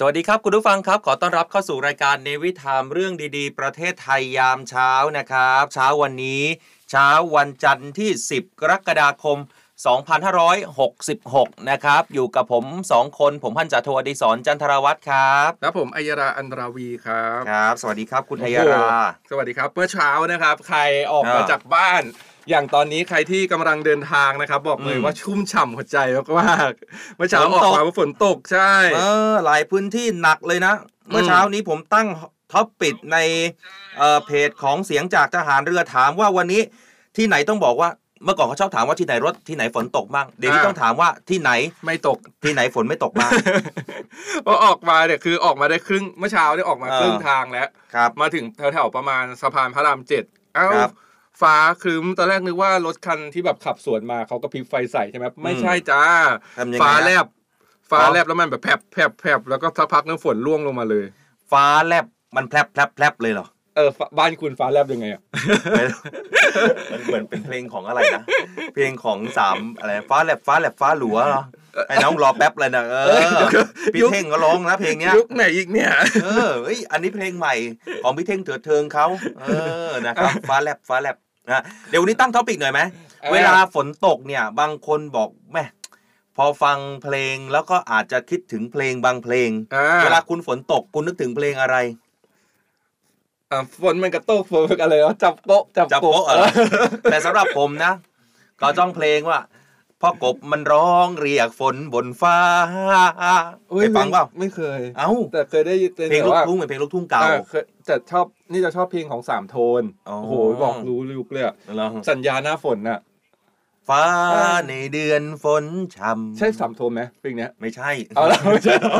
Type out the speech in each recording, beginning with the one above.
สวัสดีครับ คุณผู้ฟังครับ ขอต้อนรับเข้าสู่รายการเนวิทามเรื่องดีๆ ประเทศไทยยามเช้านะครับ เช้าวันนี้ เช้าวันจันทร์ที่ 10 กรกฎาคม 2566 นะครับ อยู่กับผม 2 คน ผมพันจ่าโทอดิศรจันทรวัตรครับ แล้วผมอัยราอันราวีครับครับ สวัสดีครับคุณไทยรา สวัสดีครับเมื่อเช้านะครับ ใครออกมาอ่าจากบ้าน อย่างตอนนี้ใครที่กำลังเดินทางนะครับ บอกเลยอืมว่าชุ่มฉ่ำหัวใจมากๆเมื่อเช้าฝนออกตกมาว่าฝนตกใช่ เออ หลายพื้นที่หนักเลยนะ เมื่อเช้านี้ผมตั้งท็อปปิดในเอ่อเพจของเสียงจากทหารเรือถามว่าวันนี้ที่ไหนต้องบอกว่าเมื่อก่อนเขาชอบถามว่าที่ไหนรถที่ไหนฝนตกบ้างเดี๋ยวนี้อ่าต้องถามว่าที่ไหนไม่ตกที่ไหนฝนไม่ตกบ้างพอออกมาเนี่ยคือออกมาได้ครึ่งเมื่อเช้าเนี่ยออกมาเออครึ่งทางแล้วครับมาถึงแถวๆประมาณสะพานพระรามเจ็ดเอ้าครับ ฟ้าครึ้มตอนแรกนึกว่ารถคันที่แบบขับสวนมาเขาก็พริบไฟใส่ใช่ไหมไม่ใช่จ้า ทำยังไงฟ้าฮะแลบ ฟ้าอ๋อแลบแล้วมันแบบแผลบแผลบแผลบแล้วก็สักพักนึงฝนร่วงลงมาเลย ฟ้าแลบมันแพรบแพรบแพรบเลยเหรอ เออฟ้าบ้านคุณฟ้าแลบยังไงอะมันเหมือนเป็นเพลงของอะไรนะ เพลงของสามอะไรฟ้าแลบฟ้าแลบฟ้าหลัวเหรอไอ้น้องรอแป๊บเลยนะเออพี่เท่งก็ร้องนะเพลงเนี้ย ยุคไหนอีกเนี่ย เออเอ้ยอันนี้เพลงใหม่ของพี่เท่งเถิดเทิงเขาเออนะครับฟ้าแลบฟ้าแลบ นะเดี๋ยววันนี้ตั้งท็อปิกหน่อยไหมเออเวลาฝนตกเนี่ยบางคนบอกแม่พอฟังเพลงแล้วก็อาจจะคิดถึงเพลงบางเพลงอ่าเวลาคุณฝนตกคุณนึกถึงเพลงอะไรอะฝนมันกระโตกฝนมันอะไรวะจับโป๊ะจับจับกบโป๊ะเหรอแต่สำหรับผมนะ ก็ต้องเพลงว่า พ่อกบมันร้องเรียกฝนบนฟ้าอุ๊ไปยฟังเปล่าไม่เคย เอ้าแต่เคยได้ยินเพลงลูกว่าทุ่งเป็นเพลงลูกทุ่งเก่าอ่เคยแต่ชอบนี่จะชอบเพลงของสามโทนอ๋อโอ้โหบอกรู้ลุกเลยอะแล้วสัญญาหน้าฝนน่ะ ฟ้าในเดือนฝนช่ำใช่สามโทนไหมเพลงเนี้ยไม่ใช่เอาละไม่ใช่เหรอ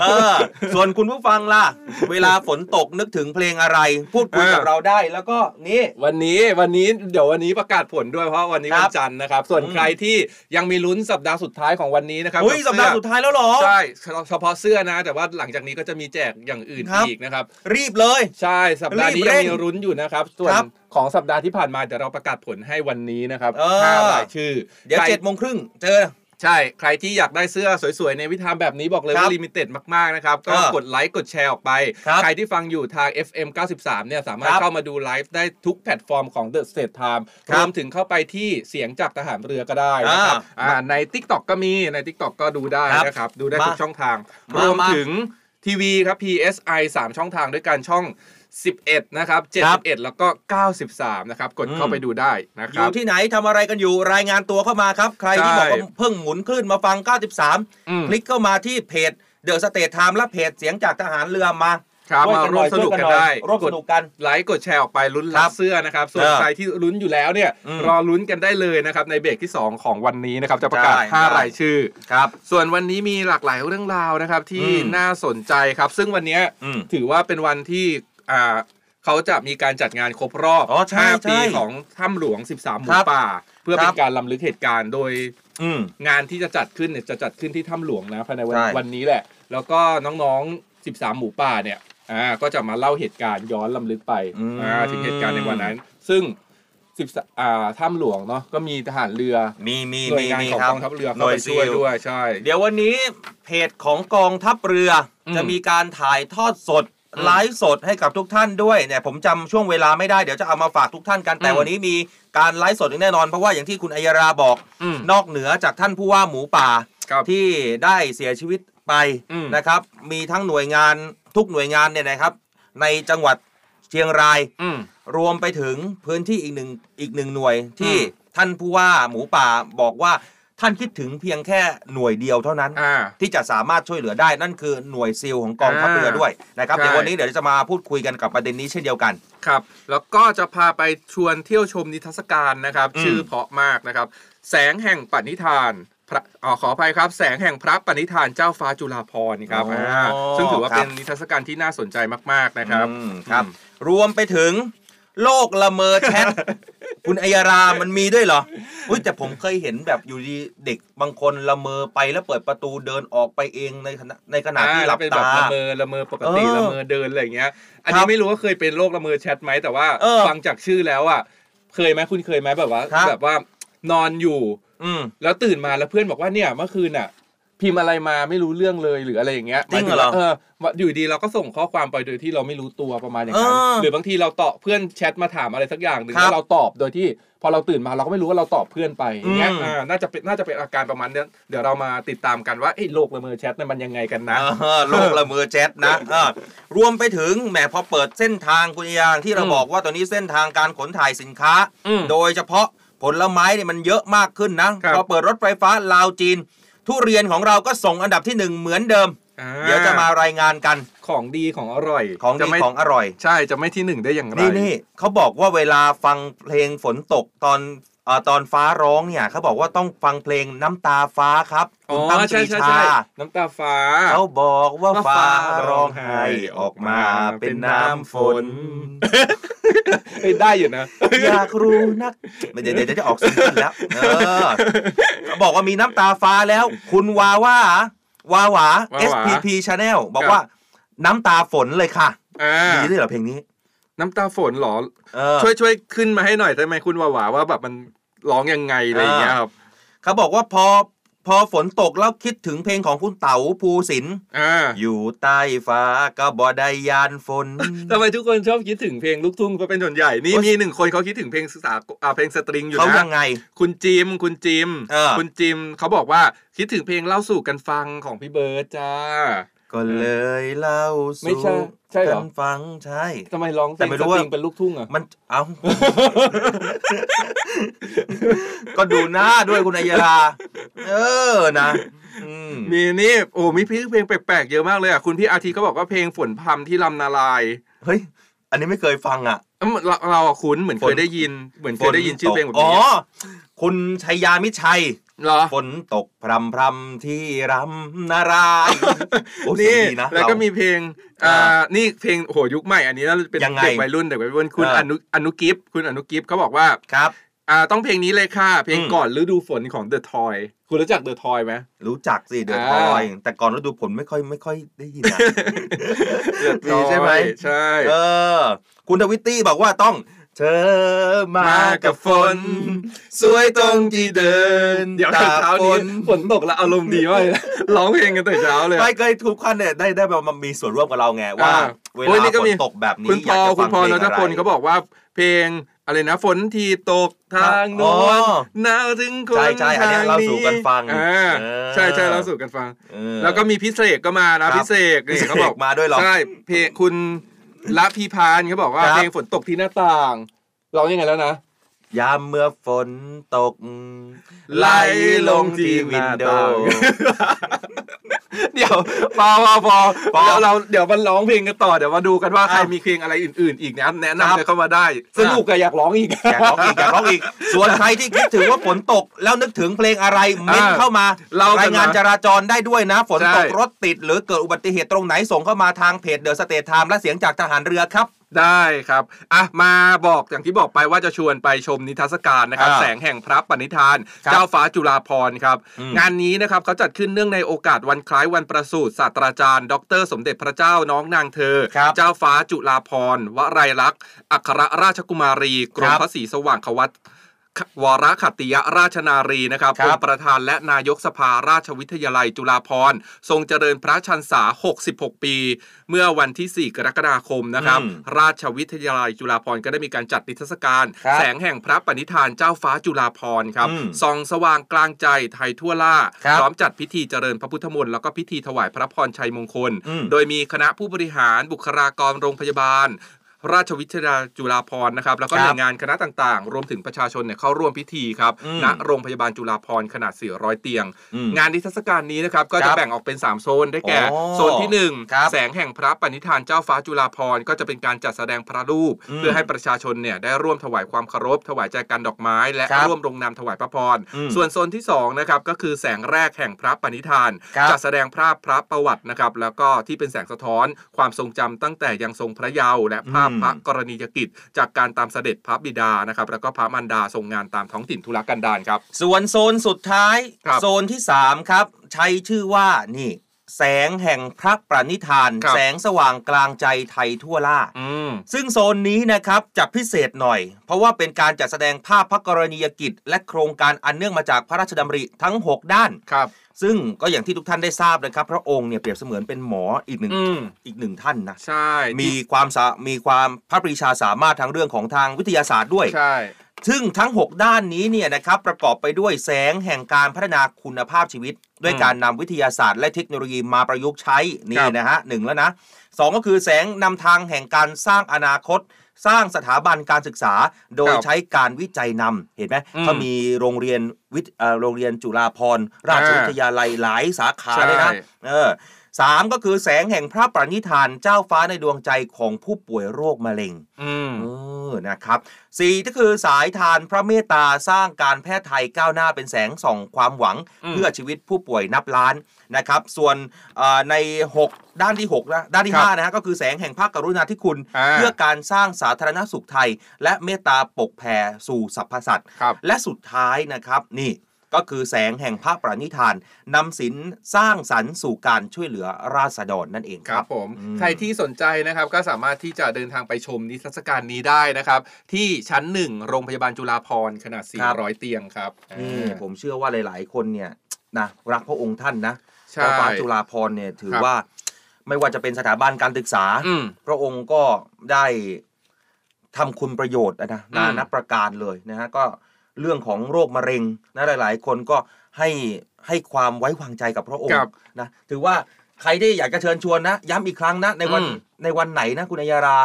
เออส่วนคุณผู้ฟังล่ะ เวลาฝนตกนึกถึงเพลงอะไร พูดคุยกับเราได้แล้วก็นี่ วันนี้วันนี้เดี๋ยววันนี้ประกาศผลด้วยเพราะวันนี้ครัวับนจันทร์นะครับ ส่วนอืมใครที่ยังมีลุ้นสัปดาห์สุดท้ายของวันนี้นะครับเฮ้ยกับสัปดาห์เสื้อสุดท้ายแล้วเหรอใช่เฉพาะเสื้อนะ แต่ว่าหลังจากนี้ก็จะมีแจกอย่างอื่นครับอีกนะครับ รีบเลย ใช่สัปดาห์นี้รีบเร่ยังงมีรุ้นอยู่นะครับส่วนครับ ของสัปดาห์ที่ผ่านมาเดี๋ยวเราประกาศผลให้วันนี้นะครับเออห้ารายชื่อ เดี๋ยวใครเจ็ดโมงครึ่งเจอใช่ ใครที่อยากได้เสื้อสวยๆ ในวิธามแบบนี้บอกเลยครัว่าบลิมิเต็ดมากๆ นะครับ ก็เออกดไลค์กดแชร์ออกไปครับใครที่ฟังอยู่ทาง FM 93 เนี่ย สามารถครับเข้ามาดูไลฟ์ได้ทุกแพลตฟอร์มของ The State Time ครัรบวมถึงเข้าไปที่เสียงจากทหารเรือก็ได้นะครับอ่าอ่าใน TikTok ก็มีใน TikTok ก็ดูได้ครับนะครับ ดูได้มาทุกช่องทางมารวมมาถึงทีวีครับ PSI 3 ช่องทางด้วยกันช่อง 11 นะครับครับ 71 แล้วก็ 93 นะครับ กดอืมเข้าไปดูได้นะครัยู่ที่ไหนทำอะไรกันอยู่รายงานตัวเข้ามาครับ ใครที่ใช่บอกว่าเพิ่งหมุนคลื่นมาฟัง 93อืมคลิกเข้ามาที่เพจ The States Times และเพจเสียงจากทหารเรือมาครับช่วยกันหน่อยมาร่วมสนุกช่วยกันหน่อยได้ร่วมสนุกกันไลค์กดแชร์ออกไปลุ้นรับครับเสื้อนะครับส่วนเออใครที่ลุ้นอยู่แล้วเนี่ยอืมรอลุ้นกันได้เลยนะครับในเบรกที่ 2 ของวันนี้นะครับจะประกาศใช่ห้าได้รายชื่อครับส่วนวันนี้มีหลากหลายเรื่องราวนะครับที่อืมน่าสนใจครับ ซึ่งวันเนี้ยอืมถือว่าเป็นวันที่ อ่าเขาจะมีการจัดงานครบรอบ อ๋อใช่5 ปีใช่ของถ้ำหลวง 13 หมูครับป่า เพื่อเป็ครันบการลำลึกเหตุการณ์โดย อืม งานที่จะจัดขึ้นเนี่ยจะจัดขึ้นที่ถ้ำหลวงนะภายในวันใช่ วันนี้แหละ แล้วก็น้องๆ 13 หมูป่าเนี่ยอ่าก็จะมาเล่าเหตุการณ์ย้อนลำลึกไปอ่าถึงเหตุการณ์ในวันนั้น ซึ่ง10อ่าถ้ำหลวงเนาะก็มีทหารเรือมีมีหน่วมียงานมีของครับกองทัพเรือหเข้าน่วยไปช่วยซีลด้วยใช่ เดี๋ยววันนี้เพจของกองทัพเรืออม จะมีการถ่ายทอดสดอืม ไลฟ์สดให้กับทุกท่านด้วยเนี่ยผมจำช่วงเวลาไม่ได้เดี๋ยวจะเอามาฝากทุกท่านกัน แต่อืมวันนี้มีการไลฟ์สดอย่างแน่นอน เพราะว่าอย่างที่คุณอัยราบอกอืมนอกเหนือจากท่านผู้ว่าหมูป่าครับที่ได้เสียชีวิตไปอืมนะครับ มีทั้งหน่วยงานทุกหน่วยงานเนี่ยนะครับ ในจังหวัดเชียงรายอืมรวมไปถึงพื้นที่อีกหนึ่งอีกหนึ่งหน่วยที่อืมท่านผู้ว่าหมูป่าบอกว่า ท่านคิดถึงเพียงแค่หน่วยเดียวเท่านั้น อ่า ที่จะสามารถช่วยเหลือได้นั่นคือหน่วยซิลของกองทัพเรือด้วยนะครับใช่ เดี๋ยววันนี้เดี๋ยวจะมาพูดคุยกันกับประเด็นนี้เช่นเดียวกัน ครับ แล้วก็จะพาไปชวนเที่ยวชมนิทรรศการนะครับ อืม ชื่อเพราะมากนะครับ แสงแห่งปณิธานพระอ๋อขออภัยครับ แสงแห่งพระปณิธานเจ้าฟ้าจุฬาภรณ์ครับอ๋ออ่าซึ่งถือว่าครับเป็นนิทรรศการที่น่าสนใจมาก ๆ นะครับ อืมครับ รวมไปถึง โลกละเมอแชทคุณอัยรามันมีด้วยเหรออุ้ยแต่ผมเคยเห็นแบบอยู่ดีเด็กบางคนละเมอไปแล้วเปิดประตูเดินออกไปเองในขณะในขณะที่หลับเป็นตาแบบละเมอละเมอปกติเออละเมอเดินอะไรอย่างเงี้ย อันครันี้บไม่รู้ว่าเคยเป็นโรคละเมอแชทไหมแต่ว่าเออฟังจากชื่อแล้วอะเคยไหมคุณเคยไหมแบบว่าครับแบบว่านอนอยู่ อืมแล้วตื่นมาแล้วเพื่อนบอกว่าเนี่ยเมื่อคืนอะ พิมพ์อะไรมาไม่รู้เรื่องเลยหรืออะไรอย่างเงี้ยจริงเหรอมายถึว่าเออว่าอยู่ดีเราก็ส่งข้อความไปโดยที่เราไม่รู้ตัวประมาณอย่างนั้นเออหรือบางทีเราตอบเพื่อนแชทมาถามอะไรสักอย่างหนึ่งครับแล้วเราตอบโดยที่ พอเราตื่นมาเราก็ไม่รู้ว่าเราตอบเพื่อนไปอย่างเงี้ยอืม อ่าน่าจะเป็นน่าจะเป็นอาการประมาณเนี้ยเดี๋ยวเรามาติดตามกันว่าไอ้โลกละเมอแชทเนี่ยมันยังไงกันนะ เออโลกละเมอแชทนะเออรวมไปถึงแหมพอเปิดเส้นทางคุณยางที่เราอืมบอกว่าตอนนี้เส้นทางการขนถ่ายสินค้า อืมโดยเฉพาะผลไม้เนี่ยมันเยอะมากขึ้นนะครับ พอเปิดรถไฟฟ้าลาวจีน ทุเรียนของเราก็ส่งอันดับที่หนึ่งเหมือนเดิมอ่เดี๋ยวจะมารายงานกันของดีของอร่อยของจะดีไม่ของอร่อย ใช่จะไม่ที่หนึ่งได้อย่างไรนี่นี่เขาบอกว่าเวลาฟังเพลงฝนตกตอน เอ่อตอนฟ้าร้องเนี่ยเขาบอกว่าต้องฟังเพลงน้ำตาฟ้าครับอ๋คุอณตั้มปใช่รีใช่ชาใช่น้ำตาฟ้า เขาบอกว่าว่าฟ้าฟ้าร้องไห้ออกมาเป็นน้ำฝนเฮ้ยได้อยู่นะ อยากรู้นักเดี๋ยวเดี๋ยวเดี๋ยวจะออกซิงเกิลแล้ว เออเขาบอกว่ามีน้ำตาฟ้าแล้ว คุณวาว่าวาหวา วาหวา SPP Channel บอกครับว่า น้ำตาฝนเลยค่ะ อ่า ดีด้วยเหรอเพลงนี้ น้ำตาฝนเหรอเออช่วยช่วยขึ้นมาให้หน่อยได้ไหมคุณวาหวาว่าแบบมันร้องยังไงอะไรอย่างเงี้ยครับเขาบอกว่าพอพอฝนตกแล้วคิดถึงเพลงของคุณเต๋าภูสินทร์อ่าอยู่ใต้ฟ้าก็บ่ได้ยานฝนทำไมทุกคนชอบคิดถึงเพลงลูกทุ่งก็เป็นส่วนใหญ่ นี่โอ๊ยมีหนึ่งคนเขาคิดถึงเพลงสาอ่าเพลงสตริงอยู่เขานะยังไง คุณจิม คุณจิมเออคุณจิมเขาบอกว่าคิดถึงเพลงเล่าสู่กันฟังของพี่เบิร์ดจ้า ก็เลยเล่าไม่สู่ใช่ใช่เหรอ กันฟังใช่ ทำไมร้องเพแต่ลงไม่สรู้ตว่าริงเป็นลูกทุ่งอะ มันเอา ก็ดูหน้าด้วยคุณอัยราเออนะอืมมีนี่โอ้มีเพลงแปลกๆเยอะมากเลยอะคุณพี่อาทิตย์เขาบอกว่าเพลงฝนพรำที่ลำนาลายเฮ้ย อันนี้ไม่เคยฟังอะ เอ้าเราเราอะคุ้นเหมือนเคยได้ยิน เหมือนเคยได้ยินชื่อเพลงแบบอ๋อ นี้คุณชัยยามิตรชัย เหรอ ฝนตกพรำพรำที่รำนารายโอ้เสียนี่งดีนะแล้วก็เรามีเพลงอ่าอ่านี่เพลงโอ้โหยุคใหม่อันนี้แล้วเป็นยังไงเด็กวัยรุ่นเด็กวัยรุ่นคุณเอออนุอนุกิฟต์คุณอนุกิฟต์เขาบอกว่าครับอ่าต้องเพลงนี้เลยค่ะ เพลงอืมก่อนฤดูฝนของ The Toy คุณรู้จัก The Toy ไหมรู้จักสิเดือดอ่าทอยแต่ก่อนฤดูผลไม่ค่อยไม่ค่อยได้ยินนะ The มีใช่ไหม Toy ใช่ เออ คุณทวิตตี้บอกว่าต้อง เธอมากับฝน สวยตรงที่เดินเดี๋ยวตาเช้าฝนี้นฝนตกแล้วอารมณ์ดีมากเลยนะร้องเพลงกันแต่เช้าเลยไม่เคยทุกคนเนี่ยได้ได้มามีส่วนร่วมกับเราไงว่าอ่าเวโอ้ยลานี่ก็ฝมีนตกแบบนี้คุณอพยากอจะคุฟัณงพอเพลงนอะทไรพลเขาบอกว่าเพลงอะไรนะฝนที่ตกทางโน้อ๋นอหนาวถึงคนใช่ใช่อันเนี้ยทงเล่าสู่กันฟังอ่าเออใช่ใช่เล่าสู่กันฟังเออแล้วก็มีพิเศษก็มานะครับพิเศษนี่เขาบอกมาด้วยเหรอใช่เพลงคุณ ละพีพานเขาบอกว่าครับเพลงฝนตกที่หน้าต่างร้องยังไงแล้วนะ ยามเมื่อฝนตก ไหลลงที่วินโดหน้าว์ต่างเดี๋ยวพอพอพอพอเดี๋ยวเราเดี๋ยวมันร้องเพลงกันต่อเดี๋ยวมาดูกันว่าใครอะมีเพลงอะไรอื่น ๆ อีกนะแนะครับนำกันเข้ามาได้ สนุกอะอยากร้องอีกอยากร้องอีกอยากร้องอีก ส่วนใครที่คิดถึงว่าฝนตก แล้วนึกถึงเพลงอะไรเม้นอ่าเข้ามาเล่ากันรายงานมาจราจรได้ด้วยนะ ฝนตกใช่รถติด หรือเกิดอุบัติเหตุตรงไหนส่งเข้ามาทางเพจ The States Times และเสียงจากทหารเรือครับ ได้ครับ อะ มาบอกอย่างที่บอกไปว่าจะชวนไปชมนิทรรศการนะครับอ่าแสงแห่งพระปณิธานครับเจ้าฟ้าจุฬาภรณ์ครับอืมงานนี้นะครับเขาจัดขึ้นเนื่องในโอกาสวันคล้ายวันประสูติศาสตราจารย์ ดร สมเด็จพระเจ้าน้องนางเธอครับเจ้าฟ้าจุฬาภรณ์วไรลักษณ์อัครราชกุมารี กรมครับพระศรีสว่างควัต วรขัตติยราชนารีนะครับครับองค์ประธานและนายกสภาราชวิทยาลัยจุฬาภรณ์ทรงเจริญพระชันษา 66 ปี เมื่อวันที่ 4 กรกฎาคมนะครับอืมราชวิทยาลัยจุฬาภรณ์ก็ได้มีการจัดนิทรรศการครับแสงแห่งพระปณิธานเจ้าฟ้าจุฬาภรณ์ครับอืมส่องสว่างกลางใจไทยทั่วล่าครับพร้อมจัดพิธีเจริญพระพุทธมนต์แล้วก็พิธีถวายพระพรชัยมงคลอืมโดยมีคณะผู้บริหารบุคลากรโรงพยาบาล ราชวิทยาลัยจุฬาภรณ์นะครับ แล้วก็ครับหน่วยงานคณะต่างๆ รวมถึงประชาชนเนี่ยเข้าร่วมพิธีครับอืมณโรงพยาบาลจุฬาภรณ์ขนาด 400 เตียงอืมงานนิทรรศการนี้นะครับก็คจะรับแบ่งออกเป็น 3 โซนได้แก่อ๋อโซนที่หนึ่งครับแสงแห่งพระปณิธานเจ้าฟ้าจุฬาภรณ์ก็จะเป็นการจัดแสดงพระรูปอืมเพื่อให้ประชาชนเนี่ยได้ร่วมถวายความเคารพถวายใจกันดอกไม้ และครับร่วมลงนามถวายพระพรอืมส่วนโซนที่2นะครับก็คือแสงแรกแห่งพระปณิธานครับจัดแสดงภาพพระประวัตินะครับแล้วก็ที่เป็นแสงสะท้อนความทรงจำตั้งแต่ยังทรงพระเยาว์และภาพอืมพระกรณียกิจ จากการตามเสด็จพระบิดานะครับแล้วก็พระมารดาทรงงานตามท้องถิ่นธุรกันดารครับ ส่วนโซนสุดท้ายครับโซนที่ 3 ครับ ใช้ชื่อว่านี่ แสงแห่งพระประนิธานครับแสงสว่างกลางใจไทยทั่วล่าอืมซึ่งโซนนี้นะครับจะพิเศษหน่อย เพราะว่าเป็นการจัดแสดงภาพพระกรณียกิจ และโครงการอันเนื่องมาจากพระราชดำริทั้ง 6 ด้านครับซึ่งก็อย่างที่ทุกท่านได้ทราบนะครับ พระองค์เนี่ยเปรียบเสมือนเป็นหมออีกหนึ่งอืมอีกหนึ่งท่านนะใช่ มีความสามีความพระปรีชาสามารถทางเรื่องของทางวิทยาศาสตร์ด้วยใช่ ซึ่งทั้ง 6 ด้านนี้เนี่ยนะครับประกอบไปด้วยแสงแห่งการพัฒนาคุณภาพชีวิต ด้วยการนำวิทยาศาสตร์และเทคโนโลยีมาประยุกต์ใช้นี่นะฮะหนึ่งแล้วนะสองก็คือแสงนำทางแห่งการสร้างอนาคต สร้างสถาบันการศึกษา โดยใช้การวิจัยนำเห็นไหมเขามีโรงเรียนวิทย์เอ่อโรงเรียนจุฬาภรณ์ราชวิทยาลัยหลายสาขาเลยนะเออ สามก็คือแสงแห่งพระปณิธานเจ้าฟ้าในดวงใจของผู้ป่วยโรคมะเร็งอืมเออนะครับสี่ก็คือสายทานพระเมตตาสร้างการแพทย์ไทยก้าวหน้าเป็นแสงส่องความหวังอืมเพื่อชีวิตผู้ป่วยนับล้านนะครับ ส่วนเอ่อใน 6 ด้านที่6นะด้านที่5นะฮะก็คือแสงแห่งภาคกรุณาธิคุณอ่าเพื่อการสร้างสาธารณสุขไทย และเมตตาปกแผ่สู่สรรพสัตว์ครับและสุดท้ายนะครับนี่ ก็คือแสงแห่งพระปรานิธานนำศิลสร้างสรรค์สู่การช่วยเหลือราษฎรนั่นเองคครัรับบผมอืมใครที่สนใจนะครับก็สามารถที่จะเดินทางไปชมนิทรรศการนี้ได้นะครับ ที่ชั้นหนึ่งโรงพยาบาลจุฬาภรณ์ขนาดครับ400 เตียงครับนี่อ่าผมเชื่อว่าหลาย ๆ คนเนี่ยนะรักพระองค์ท่านนะใช่เจ้าฟ้าจุฬาภรณ์เนี่ยถือครับว่าไม่ว่าจะเป็นสถาบันการศึกษาอืมพระองค์ก็ได้ทำคุณประโยชน์นะนะอืมนานับประการเลยนะฮะก็ เรื่องของโรคมะเร็งนะหลาย ๆ คนก็ให้ให้ความไว้วางใจกับพระองคค์รับนะถือว่าใครที่อยากจะเชิญชวนนะ ย้ำอีกครั้งนะในวันอืมในวันไหนนะคุณอัยยารา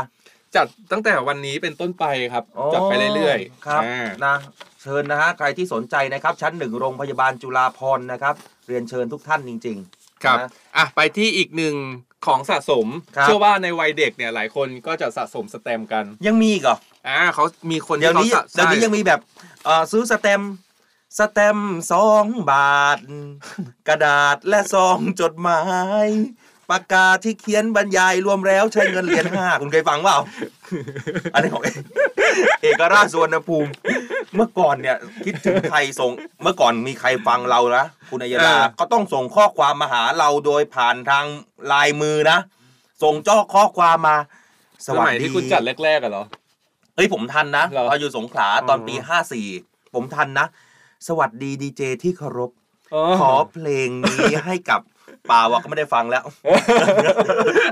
จัดตั้งแต่วันนี้เป็นต้นไปครับอ๋อจัดไปเรื่อยๆครับอ่านะเชิญนะฮะใครที่สนใจนะครับ ชั้นหนึ่งโรงพยาบาลจุฬาภรณ์นะครับ เรียนเชิญทุกท่านจริง ๆ ครับนะอะไปที่อีกหนึ่งของสะสมครับเชื่อว่าในวัยเด็กเนี่ยหลายคนก็จะสะสมสแตมป์กัน ยังมีอีกเหรอ อ่าเขามีคนเดี๋ยวที่เขานี้สะเดี๋ยวนี้ใช่ยังมีแบบเอ่อซื้อสแตมป์สแตมป์สองบาท กระดาษและซองจดหมายปากกาที่เขียนบรรยายรวมแล้วใช้เงินเหรียญห้าคุณเคยฟังเปล่าอันนี้ของเอกเอกราชสวนภูมิ เมื่อก่อนเนี่ย คิดถึงใครส่ง เมื่อก่อนมีใครฟังเรานะคุณอัยดาเออก็ต้องส่งข้อความมาหาเราโดยผ่านทางลายมือนะ ส่งจ้อข้อความมาสสวัสมัยดีที่คุณจัดแรกๆอะเหรอเฮ้ยผมทันนะเหรอ ตอนอยู่สงขลาตอนปีอ๋อ54 ผมทันนะ สวัสดีดีเจที่เคารพอ๋อขอเพลงนี้ให้กับ ป่าวะก็ไม่ได้ฟังแล้ว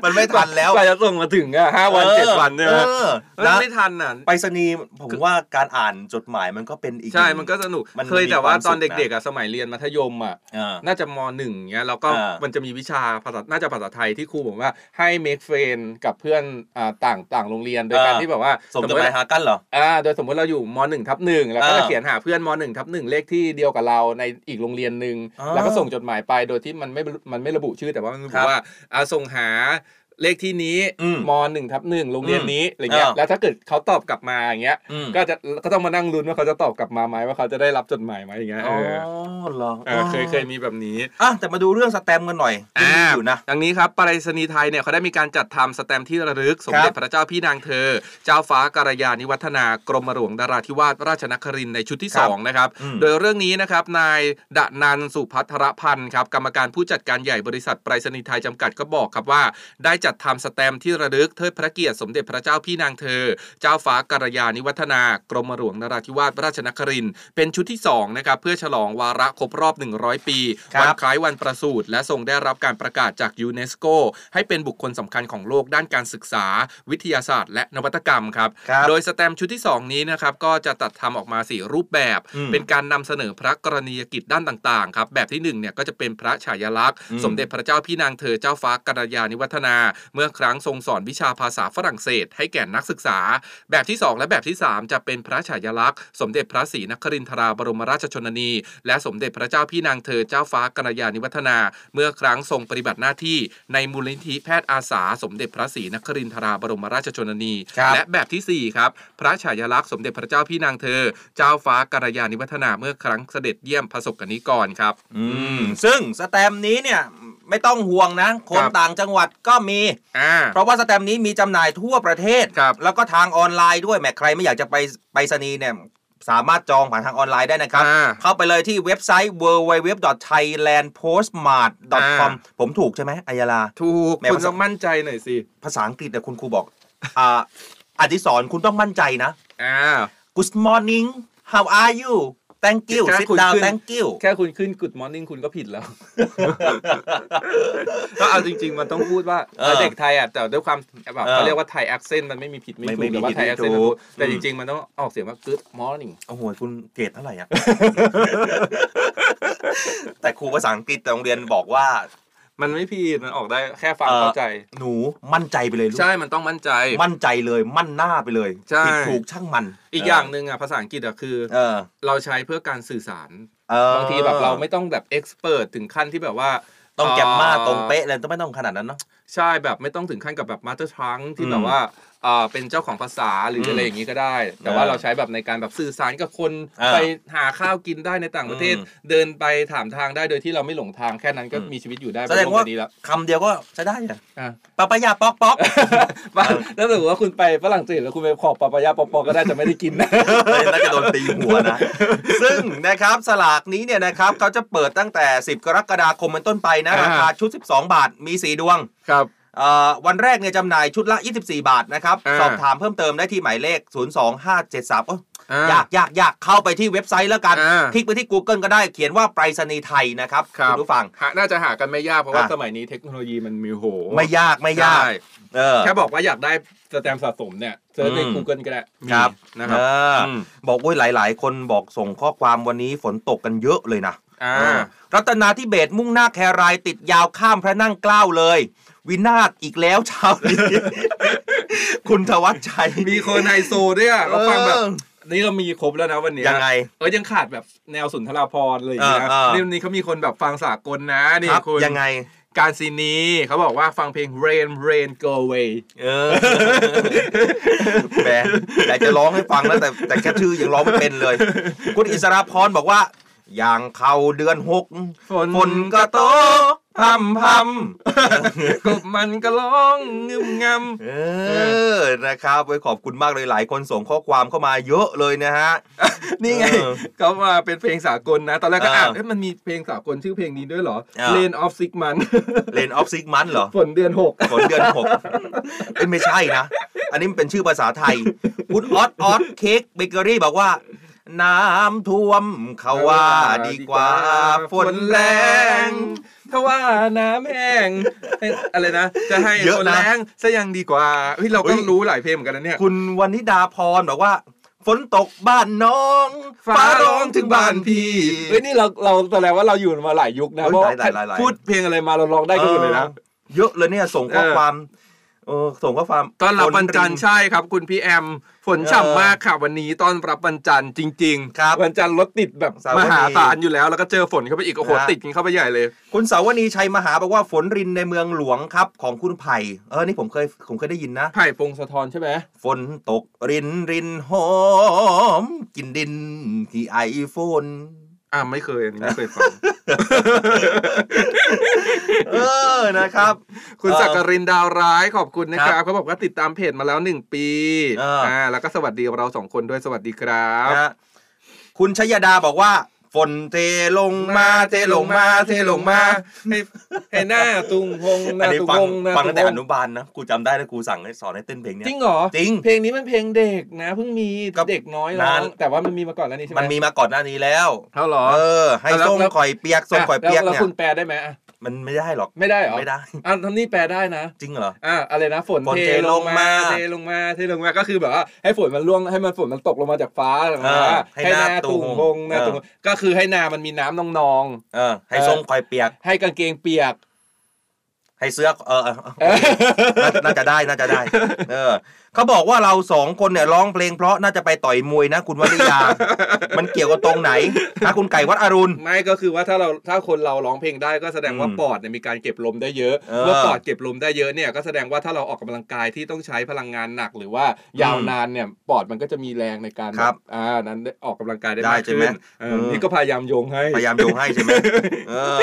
มันไม่ทันแล้วกว่าจะส่งมาถึงอะห้าวันออเจ็ดวันใช่ไหมเออแล้วนะไม่ทันอะไปรษณีย์ผมว่าการอ่านจดหมายมันก็เป็นอีก ใช่หงมันก็สนุกมันเคยแต่ว่ามีความตอนสุขนะเด็กๆอะสมัยเรียนมัธยมอะอ่าน่าจะมหนึ่งเงี้ยแล้วก็อ่ามัมันจะมีวิชาภาษาน่าจะภาษาไทยที่ครูบอกว่าให้ make friend กับเพื่อนอ่าต่างต่างโรงเรียนโดยการที่แบบว่าส่งจดมหมายหากันเหรออ่าโดยสมมติเราอยู่มหนึ่งทับหนึ่งแล้วก็จะอ่าเขียนหาเพื่อนมหนึ่งทับหนึ่งเลขที่เดียวกับเราในอีกโรงเรียนหนึ่งอ๋อแล้วก็ส่งจดหมายไปโดยที่มันไม่มันไม่ระบุชื่อแต่ว่ามันระครับุบว่าอ่าส่งหา เลขที่นี้อืมมหนึ่งทับหนึ่งโรงเรียนนี้อะไรเงี้ยอ่าแล้วถ้าเกิดเขาตอบกลับมาอย่างเงี้ยอืมก็จะก็ต้องมานั่งลุ้นว่าเขาจะตอบกลับมาไหมว่าเขาจะได้รับจดหมายไหมอย่างเงี้ยอ๋เอออเหรอเออเคยเคยมีแบบนี้อะแต่มาดูเรื่องสแตมป์กันหน่อยยังมีอยู่นะดังนี้ครับไปรษณีย์ไทยเนี่ยเขาได้มีการจัดทำสแตมป์ที่ระลึกสมเด็จพระเจ้าพี่นางเธอ เจ้าฟ้าการยานิวัฒนากรมหลวงดาราธิวาสราชนครินทร์ในชุดที่ครับ2นะครับอืมโดยเรื่องนี้นะครับนายดนันสุพัทรพันธ์ครับกรรมการผู้จัดการใหญ่บริษัทไปรษณีย์ไทยจำกัดก็บอกครับว่าได้จัดทำสแตมป์ที่ระลึกเทิดพระเกียรติสมเด็จพระเจ้าพี่นางเธอ เจ้าฟ้าการยานิวัฒนากรมหลวงนราธิวาสราชนครินทร์เป็นชุดที่2นะครับเพื่อฉลองวาระครบรอบ 100 ปีครับวันคล้ายวันประสูติและทรงได้รับการประกาศจากยูเนสโก ให้เป็นบุคคลสำคัญของโลกด้านการศึกษา วิทยาศาสตร์ และนวัตกรรมครับครับโดยสแตมป์ชุดที่ 2 นี้นะครับก็จะตัดทำออกมา 4 รูปแบบอืมเป็นการนำเสนอพระกรณียกิจด้านต่างๆครับแบบที่1เนี่ยก็จะเป็นพระฉายาลักษณ์อืมสมเด็จพระเจ้าพี่นางเธอเจ้าฟ้ากัลยาณิวัฒนาเมื่อครั้งทรงสอนวิชาภาษาฝรั่งเศส ให้แก่นักศึกษา แบบที่ 2 และแบบที่ 3 จะเป็นพระฉายาลักษณ์ สมเด็จพระศรีนครินทราบรมราชชนนี และสมเด็จพระเจ้าพี่นางเธอเจ้าฟ้ากัลยาณิวัฒนา เมื่อครั้งทรงปฏิบัติหน้าที่ในมูลนิธิแพทย์อาสา สมเด็จพระศรีนครินทราบรมราชชนนีครับและแบบทีสี่ 4 ครับ พระฉายาลักษณ์สมเด็จพระเจ้าพี่นางเธอ เจ้าฟ้ากัลยาณิวัฒนาเมื่อครั้งเสด็จเยี่ยมพระสกนิกรครับ อืม ซึ่งสแตมป์นี้เนี่ย ไม่ต้องห่วงนะ คนครับต่างจังหวัดก็มีอ่าเพราะว่าสแตมป์นี้มีจำหน่ายทั่วประเทศครับแล้วก็ทางออนไลน์ด้วยแหมใครไม่อยากจะไปไปรษณีย์เนี่ยสามารถจองผ่านทางออนไลน์ได้นะครับอ่าเข้าไปเลยที่เว็บไซต์ www.thailandpostmart.com ผมถูกใช่ไหมอัยาลา ถูกแม่คุณภาษาต้องมั่นใจหน่อยสิ ภาษาอังกฤษแต่คุณครูบอกอ่าอดิศรคุณต้องมั่นใจนะอ่า Good morning how are you thank you แค่ sit คุณ down ขึ้น thank you แค่คุณขึ้น Good Morning คุณก็ผิดแล้วก็เอาจริง ๆ มันต้องพูดว่าเออเด็กไทยอะแต่ด้วยความแบบเออเขาเรียกว่าไทย accent มันไม่มีผิดไม่ไม่ถูไม่กมีแต่ว่าผิดไทยไม่ accent ถูกแต่อืจมริง ๆ มันต้องออกเสียงว่า Good Morning โอ้โหคุณเกรดเท่าไหร่อะแต่ครูภาษาอังกฤษแต่โรงเรียนบอกว่า มันไม่ผิดมันออกได้แค่ฟังเออเข้าใจ หนูมั่นใจไปเลยลูกใช่มันต้องมั่นใจ มั่นใจเลยมั่นหน้าไปเลยใช่ผิดถูกช่างมัน อีกอย่างหนึ่งอะภาษาอังกฤษอะคือเออเราใช้เพื่อการสื่อสารเออบางทีแบบเราไม่ต้องแบบ express ถึงขั้นที่แบบว่าต้อง grammar เอ่อตรงเป๊ะเลยต้องไม่ต้องขนาดนั้นเนาะใช่แบบไม่ต้องถึงขั้นกับแบบ master ทรังที่อืมแบบว่า เอ่อเป็นเจ้าของภาษาหรืออะไรอย่างนี้ก็ได้ แต่ว่าเออเราใช้แบบในการแบบสื่อสารกับคนอ่าไปหาข้าวกินได้ในต่างประเทศอืมเดินไปถามทางได้โดยที่เราไม่หลงทางแค่นั้นก็อืมมีชีวิตอยู่ได้แสดงว่าดีแล้วคำเดียวก็ใช้ได้อะอะปะปะยาปอกปอกว่าถ้าสมมติว่าคุณไปฝรั่งเศสแล้วคุณไปขอบปาปายาปอปอก็ได้จะไม่ได้กินนะน่าจะโดนตีหัวนะ ซึ่งนะครับสลากนี้เนี่ยนะครับเขาจะเปิดตั้งแต่ 10 กรกฎาคมเป็นต้นไปนะอ่าราคาชุด 12 บาทมี 4 ดวงครับเอ่อ วันแรกเนี่ยจำหน่ายชุดละ 24 บาทนะครับอ่าสอบถามเพิ่มเติมได้ที่หมายเลข 02573โอ้ยอะยากยากยากเข้าไปที่เว็บไซต์แล้วกันอ่าคลิกไปที่ Google ก็ได้เขียนว่าไปรษณีย์ไทยนะครับครับณผู้ฟังหาน่าจะหากันไม่ยาก เพราะว่าอะสมัยนี้เทคโนโลยีมันมีโห ไม่ยากไม่ยากใช่เออแค่บอกว่าอยากได้สแตมป์สะสมเนี่ย search ในอืม Google ก็ได้มีครับนะครับเอออืมบอกว่าหลาย ๆ คนบอกส่งข้อความวันนี้ฝนตกกันเยอะเลยนะอ่าเออรัตนาธิเบศร์มุ่งหน้าแครายติดยาวข้ามพระนั่งเกล้าเลย วินาศอีกแล้วเช้านี้คุณธวัชชัย มีคนไฮโซด้วยอะเราฟังแบบเออนี่เรามีครบแล้วนะวันนี้ยังไงเออยังขาดแบบแนวสุนทราภรณ์เลอย่างเงี้ยเออเออนี่วันนี้เขามีคนแบบฟังสากลนะนี่ครับคุณยังไงการซีนีเขาบอกว่าฟังเพลง Rain Rain Go Away เออแหมอยากจะร้องให้ฟังแล้วแต่แต่แค่ชื่อยังร้องไม่เป็นเลย คุณอิสราพรบอกว่า อย่างเข้าเดือนหกฝนฝนก็โต พรำพรกบมันก็ร้องงึมงำำเออนะครับไว้ขอบคุณมากเลยหลายคนส่งข้อความเข้ามาเยอะเลยนะฮะนี่ไงเออเขามาเป็นเพลงสากลนะ ตอนแรกก็เอออ่อ่านเอ๊ะมันมีเพลงสากลชื่อเพลงนี้ด้วยเหรอเออ Rain of Six Months rain of six month เหรอฝนเดือนหกฝนเดือนหกเอ้ยไม่ใช่นะ อันนี้มันเป็นชื่อภาษาไทยคุณออสออสเค้กเบเกอรี่บอกว่า น้ำท่วมเขาว่าดีกว่า ฝนแรงถ้าว่าน้ำแห้งเอ้ยอะไรนะ จะให้เยอะฝนนะแรงซะยังดีกว่าเฮ้ยเราก็เฮ้ยรู้หลายเพลงเหมือนกันนะเนี่ย คุณวันนิดาพรบอกว่าฝนตกบ้านน้องฟ้าร้องถึงบ้านพี่เฮ้ยนี่เราเราแสดงว่าเราอยู่มาหลายยุคนะเฮ้ยเพราะว่าหลายหลายหลายพูดเพลงอะไรมาเราร้องได้ก็หมดเลยนะออเยอะเลยเนี่ยส่งข้อเออความ เออส่งข้อความตอนรับวันจันทฝร์ริใช่ครับ คุณพี่แอม ฝนเออฉ่ำมากค่ะวันนี้ต้อนรับวันจันทร์จริงครับวันจันทร์รถติดแบบเสาร์มวันนี้หาศาลอยู่แล้ว แล้วก็เจอฝนเข้าไปอีกโอ้โหนะติดกันเข้าไปใหญ่เลย คุณสาวนีชัยมหาบอกว่าฝนรินในเมืองหลวงครับ ของคุณไผ่เออนี่ผมเคยผมเคยได้ยินนะไผ่พงศธรใช่ไหมฝนตกรินรินหอม กินดินที่ไอโฟน อ่าไม่เคยอันนี้ไม่เคยฟังเออนะครับ คุณเออสักกรินดาวร้ายขอบคุณนะคครัรับบเขาบอกว่าติดตามเพจมาแล้วหนึ่งปีเอออ่อ่าแล้วก็สวัสดีเราสองคนด้วยสวัสดีครับนะฮะคุณชยดาบอกว่า ฝนเทลงมาเทลงมาเทลงมาให้ให้หน้าตุงพงหอันน้านี้ตุงฟังพงหน้าฟังตุตั้งงแต่พองนุบาลนะครูจำได้นะครูสั่งให้สอนให้เต้นเพลงเนี้ยจริงเหรอจริงเพลงนี้มันเพลงเด็กนะเพิ่งมีก็เด็กน้อยร้อนางนแต่ว่ามันมีมาก่อนแล้วนี่ใช่ไหมมันมีมาก่อนหน้านี้แล้วเท่าหรอเออให้แล้วส้มแล้วข่อยเปียกส้มข่อยเปียกแล้วเนี่ยคุณแปลได้ไหมอะ มันไม่ได้หรอกไม่ได้เหรอไม่ได้อะทำนี่แปลได้นะ จริงเหรออ่าอะไรนะฝนฝนเทเทลลงงมามาเทลงมาเทลงมาก็คือแบบว่าให้ฝนมันร่วงให้มันฝนมันตกลงมาจากฟ้าลงมาเออให้ให้หหน้าน้าตุ่งตุ่งพงหน้าเออตุ่งก็คือให้นามันมีน้ำนองเออ ให้ส้มข่อยเปียกๆให้กางเกงเปียก ให้เสื้อเออเออเออน่าน่าจะได้น่าจะได้ เออเขาบอกว่าเราสองคนเนี่ยร้องเพลงเพราะน่าจะไปต่อยมวยนะคุณวริยา มันเกี่ยวกับตรงไหนถ้าคุณไก่วัดอรุณ ไม่ก็คือว่าถ้าเราถ้าคนเราร้องเพลงได้ก็แสดงว่าอืมปอดเนี่ยมีการเก็บลมได้เยอะเออเมื่อปอดเก็บลมได้เยอะเนี่ยก็แสดงว่าถ้าเราออกกำลังกายที่ต้องใช้พลังงานหนักหรือว่ายาวอืมนานเนี่ยปอดมันก็จะมีแรงในการครับอ่านั้นได้ออกกำลังกายได้ได้มากใช่ไหมขึ้นเออเออนี่ก็พยายามโยงให้ พยายามโยงให้ใช่ไหมเออ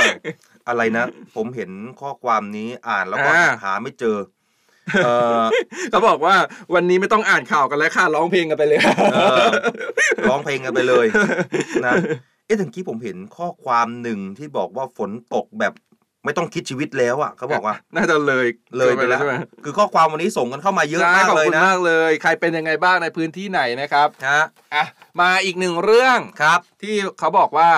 อะไรนะ ผมเห็นข้อความนี้อ่านแล้วก็อ่าหาไม่เจอ เออเขาบอกว่าวันนี้ไม่ต้องอ่านข่าวกันแล้วค่ะร้องเพลงกันไปเลยเออร้องเพลงกันไปเลยนะเอ๊ะถึงกี้ผมเห็นข้อความหนึ่งที่บอกว่าฝนตกแบบไม่ต้องคิดชีวิตแล้วอะเขาบอกว่า น่าจะเลยเลยไปแล้วใช่ไหมคือข้อความวันนี้ส่งกันเข้ามาเยอะใช่มากขอบเลยคุณนะมากเลย ใครเป็นยังไงบ้างในพื้นที่ไหนนะครับฮะอะมาอีกหนึ่งเรื่องครับ ที่เขาบอกว่า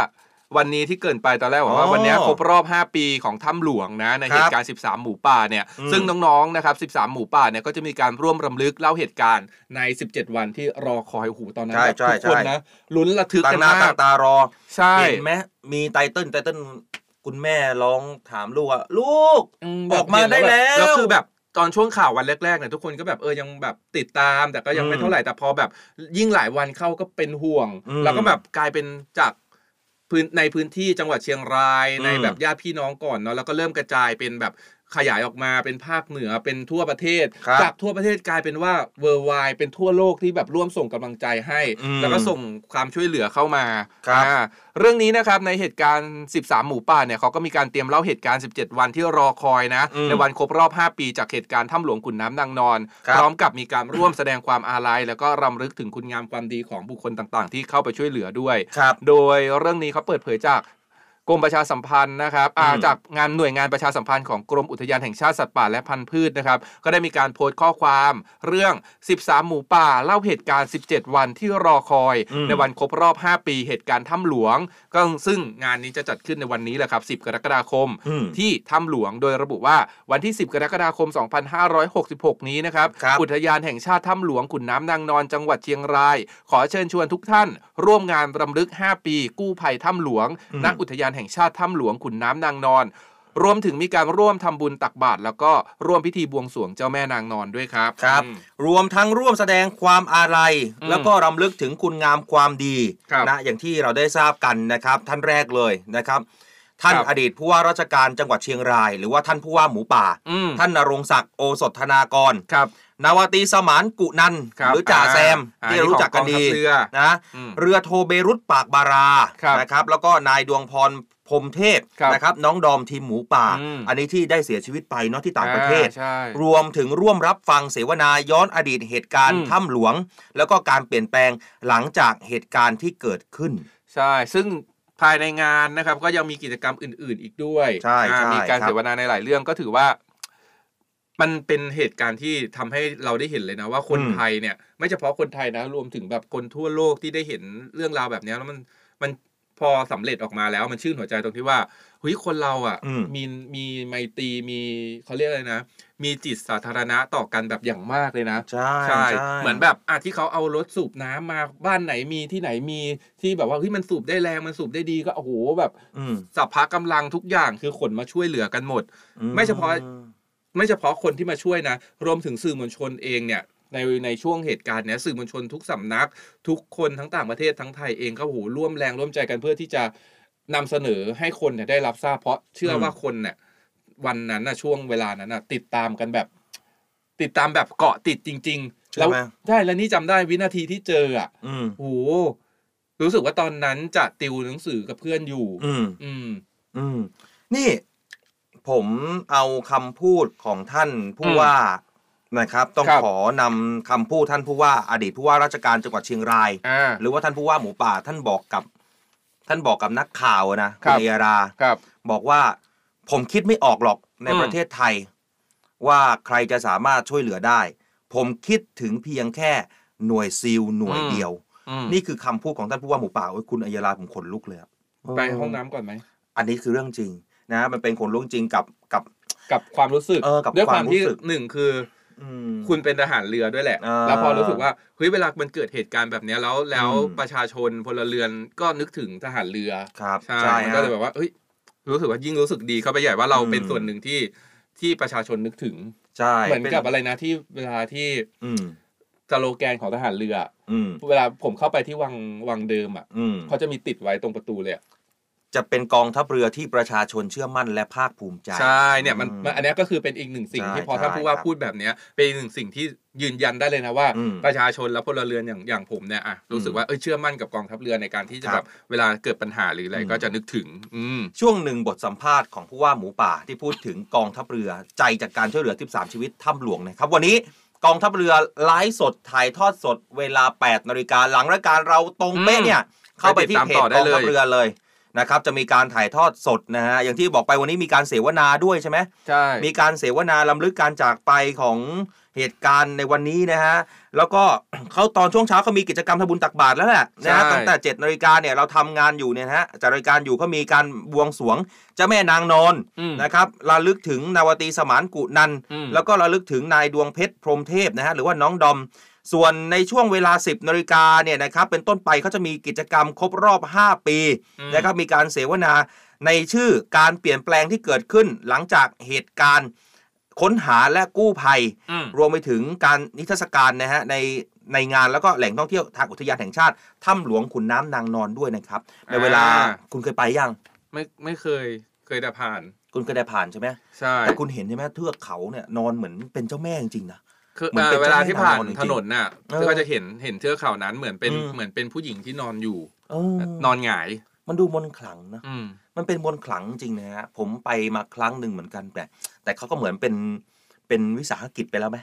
วันนี้ที่เกรินไปตอนแรกบอกว่าอ๋อวันนี้ครบรอบ 5 ปีของถ้ำหลวงนะในครับเหตุการณ์ 13 หมูป่าเนี่ยอืมซึ่งน้องๆนะครับ 13 หมูป่าเนี่ยก็จะมีการร่วมรำลึกเล่าเหตุการณ์ใน 17 วันที่รอคอยหูตอนนั้นใช่แบบใช่ทุกคนใช่นะลุ้นระทึกตั้กังนหน้ามาตั้กงตารอใช่เห็นไหมมีไตเติ้ลไตเติ้ลคุณแม่ร้องถามลูกว่าลูกมออกมาได้แล้วแล้วคือแบบตอนช่วงข่าววันแรกๆเนี่ยทุกคนก็แบบเออยังแบบติดตาม แต่ก็ยังไม่อืมเท่าไหร่แต่พอแบบยิ่งหลายวันเข้าก็เป็นห่วงอืมแล้วก็แบบกลายเป็นจาก พื้นในพื้นที่จังหวัดเชียงรายอืมในแบบญาติพี่น้องก่อนเนาะแล้วก็เริ่มกระจายเป็นแบบ ขยายออกมาเป็นภาคเหนือเป็นทั่วประเทศ ครับจากทั่วประเทศกลายเป็นว่าเวอร์ไวเป็นทั่วโลกที่แบบร่วมส่งกำลังใจให้ อืมแล้วก็ส่งความช่วยเหลือเข้ามาครับ อ่าเรื่องนี้นะครับในเหตุการณ์ 13 หมูป่าเนี่ยเขาก็มีการเตรียมเล่าเหตุการณ์ 17 วันที่รอคอยนะ อืมในวันครบรอบ 5 ปีจากเหตุการณ์ถ้ำหลวงขุนน้ำนางนอน ครับ พร้อมกับมีการร่วมแสดงความอาลัย แล้วก็รำลึกถึงคุณงามความดีของบุคคลต่างๆ ที่เข้าไปช่วยเหลือด้วย ครับ โดยเรื่องนี้เขาเปิดเผยจาก กรมประชาสัมพันธ์นะครับอ่าอืมจากงานหน่วยงานประชาสัมพันธ์ของกรมอุทยานแห่งชาติสัตว์ป่าและพันธุ์พืชนะครับ ก็ได้มีการโพสต์ข้อความเรื่อง 13 หมูป่าเล่าเหตุการณ์ 17 วันที่รอคอยอืมในวันครบรอบ 5 ปีเหตุการณ์ถ้ำหลวง ก็ซึ่งงานนี้จะจัดขึ้นในวันนี้แหละครับ 10 กรกฎาคมอืมที่ถ้ำหลวง โดยระบุว่าวันที่ 10 กรกฎาคม 2566 นี้นะครับครับอุทยานแห่งชาติถ้ำหลวงขุนน้ำนางนอนจังหวัดเชียงราย ขอเชิญชวนทุกท่าน ร่วมงานรำลึก 5 ปี กู้ภัยถ้ำหลวงอืมณอุทยานแห่งชาติถ้ำหลวงขุนน้ำนางนอน รวมถึงมีการร่วมทำบุญตักบาตรแล้วก็ร่วมพิธีบวงสรวงเจ้าแม่นางนอนด้วยครับครับอืมรวมทั้งร่วมแสดงความอาลัยอืมแล้วก็รำลึกถึงคุณงามความดีครับนะอย่างที่เราได้ทราบกันนะครับ ท่านแรกเลยนะครับท่านครับอดีตผู้ว่าราชการจังหวัดเชียงราย หรือว่าท่านผู้ว่าหมูป่าอืมท่านนรงศักดิ์โอสถธนากรครับ นาวาตรีสมานกุนันท์ครับหรือจ่าแซมอ่าที่เรารู้จักกันดีอันนี้ของกองทัพเรือนะอืมเรือโทเบรุตปากบาราครับนะครับแล้วก็นายดวงพรพรหมเทพครับนะครับน้องดอมทีมหมูป่าอืมอันนี้ที่ได้เสียชีวิตไปเนาะที่ต่างประเทศอ่าใช่รวมถึงร่วมรับฟังเสวนาย้อนอดีตเหตุการณ์อืมถ้ำหลวง แล้วก็การเปลี่ยนแปลงหลังจากเหตุการณ์ที่เกิดขึ้น ใช่ ซึ่งภายในงานนะครับก็ยังมีกิจกรรมอื่น ๆ อีกด้วยใช่อ่าใช่มีการครับเสวนาในหลายเรื่องก็ถือว่า มันเป็นเหตุการณ์ที่ทำให้เราได้เห็นเลยนะว่าคนไทยเนี่ย ไม่เฉพาะคนไทยนะรวมถึงแบบคนทั่วโลกที่ได้เห็นเรื่องราวแบบเนี้ยแล้วมันมันพอสำเร็จออกมาแล้วมันชื่นหัวใจตรงที่ว่าเฮ้ยคนเราอะอืมมีมีไมตรีมีเขาเรียกอะไรนะ มีจิตสาธารณะต่อกันแบบอย่างมากเลยนะใช่ใช่เหมือนแบบอะที่เขาเอารถสูบน้ำมาบ้านไหนมีที่ไหนมีที่แบบว่าเฮ้ยมันสูบได้แรงมันสูบได้ดีก็โอ้โหแบบอืมสัพพะกำลังทุกอย่างคือขนมาช่วยเหลือกันหมด ไม่เฉพาะ ไม่เฉพาะคนที่มาช่วยนะ รวมถึงสื่อมวลชนเองเนี่ยในในช่วงเหตุการณ์เนี้ยสื่อมวลชนทุกสำนัก ทุกคนทั้งต่างประเทศทั้งไทยเองก็โอ้โหร่วมแรงร่วมใจกันเพื่อที่จะนำเสนอให้คนเนี่ยได้รับทราบเพราะเชื่อว่าคนเนี่ยวันนั้นนะช่วงเวลานั้นนะติดตามกันแบบ ติดตามแบบเกาะติดจริงๆใช่แล้วไหมใช่แล้วนี่จำได้วินาทีที่เจออะอืมโอ้โหรู้สึกว่าตอนนั้นจะติวหนังสือกับเพื่อนอยู่ อืมอืมอืมนี่ ผมเอาคำพูดของท่านผู้อืมว่านะครับ ต้องครับขอนำคำพูดท่านผู้ว่าอดีตผู้ว่าราชการจังหวัดเชียงราย อ่าหรือว่าท่านผู้ว่าหมูป่าท่านบอกกับ ท่านบอกกับนักข่าวนะครับณเอรา ครับ บอกว่าผมคิดไม่ออกหรอกในอืม ประเทศไทย ว่าใครจะสามารถช่วยเหลือได้ ผมคิดถึงเพียงแค่หน่วยซีลหน่วยเดียว อืมนี่คือคำพูดของท่านผู้ว่าหมูป่าโอ้ยคุณอัยยาลาผมขนลุกเลยอะไปห้องน้ำก่อนไหม อันนี้คือเรื่องจริง นะมันเป็นคนเรื่องจริงกับกับกับความรู้สึกเออกับด้วยความความรู้ที่สึกหนึ่งคืออืมคุณเป็นทหารเรือด้วยแหละอ่าแล้วพอรู้สึกว่าเฮ้ยเวลามันเกิดเหตุการณ์แบบเนี้ยแล้วแล้วอืมประชาชนพลเรือนก็นึกถึงทหารเรือครับใช่ใช่มันฮะก็เลยแบบว่าเฮ้ยรู้สึกว่ายิ่งรู้สึกดีเข้าไปใหญ่ว่าเราอืมเป็นส่วนหนึ่งที่ที่ประชาชนนึกถึงใช่เหมือนป็กับอะไรนะที่เวลาที่อืมสโลแกนของทหารเรือ อืมเวลาผมเข้าไปที่วังวังเดิมอะอืมเขาจะมีติดไว้ตรงประตูเลยอะ จะเป็นกองทัพเรือที่ประชาชนเชื่อมั่นและภาคภูมิใจใช่เนี่ยมันอืมันอันเนี้ยก็คือเป็นอีกหนึ่งสิ่งใช่ที่พอท่านใช่ผู้ว่าครับพูดแบบเนี้ยเป็นอีกหนึ่งสิ่งที่ยืนยันได้เลยนะว่าอืมประชาชนและพลเรือนอย่างอย่างผมเนี่ยอะรู้สึกว่าเอ้ยเชื่อมั่นกับกองทัพเรือในการที่จะคแบรับบเวลาเกิดปัญหาหรืออะไรอืมก็จะนึกถึงอืมช่วงหนึ่งบทสัมภาษณ์ของผู้ว่าหมูป่าที่พูดถึงกองทัพเรือใจจากการช่วยเหลือ 13 ชีวิตถ้ำหลวงนะครับวันนี้กองทัพเรือไลฟ์สดถ่ายทอดสดเวลา8นาฬิกาหลังรายการเราตรงเป๊ะเนี่ยเข้าไปที่เพจไปติดตามต่อได้กองเลยทัพเรือเลย นะครับจะมีการถ่ายทอดสดนะฮะอย่างที่บอกไปวันนี้มีการเสวนาด้วยใช่ไหมใช่ มีการเสวนาลำลึกการจากไปของเหตุการณ์ในวันนี้นะฮะแล้วก็เขาตอนช่วงเช้าเขามีกิจกรรมทำบุญตักบาตรแล้วแหละนะฮะตั้งแต่7จ็ดนาฬิกาเนี่ยเราทำงานอยู่เนี่ยนะฮะจัดรายการอยู่เขามีการบวงสรวงเจ้าแม่นางนอนอืมนะครับระลึกถึงนาวตีสมานกุนันท์อืมแล้วก็ระลึกถึงนายดวงเพชรพรหมเทพนะฮะหรือว่าน้องดอม ส่วนในช่วงเวลา 10นาฬิกาเนี่ยนะครับเป็นต้นไปเขาจะมีกิจกรรมครบรอบ 5 ปีอืมนะครับมีการเสวนาในชื่อการเปลี่ยนแปลงที่เกิดขึ้นหลังจากเหตุการณ์ค้นหาและกู้ภัยอืมรวมไปถึงการนิทรรศการนะฮะในในงานแล้วก็แหล่งท่องเที่ยวทางอุทยานแห่งชาติถ้ำหลวงขุนน้ำนางนอนด้วยนะครับในเวลาอ่าคุณเคยไปยังไม่ไม่เคยเคยแต่ผ่าน คุณเคยได้ผ่านใช่ไหมใช่แต่คุณเห็นใช่ไหมเทือกเขาเนี่ยนอนเหมือนเป็นเจ้าแม่จริงๆนะ คือเหมือนเป็นเวลาที่ผ่านเจ้าแม่นางนอนจริงๆถนนน่ะเออก็จะเห็นเห็นเทือกเขานั้นเหมือนเป็นอืมเหมือนเป็นผู้หญิงที่นอนอยู่เออนอนหงาย มันดูมนต์ขลังนะอืมมันเป็นมนต์ขลังจริงนะฮะผมไปมาครั้งหนึ่งเหมือนกันแต่แต่เขาก็เหมือนเป็นเป็นวิสาหกิจไปแล้วไหม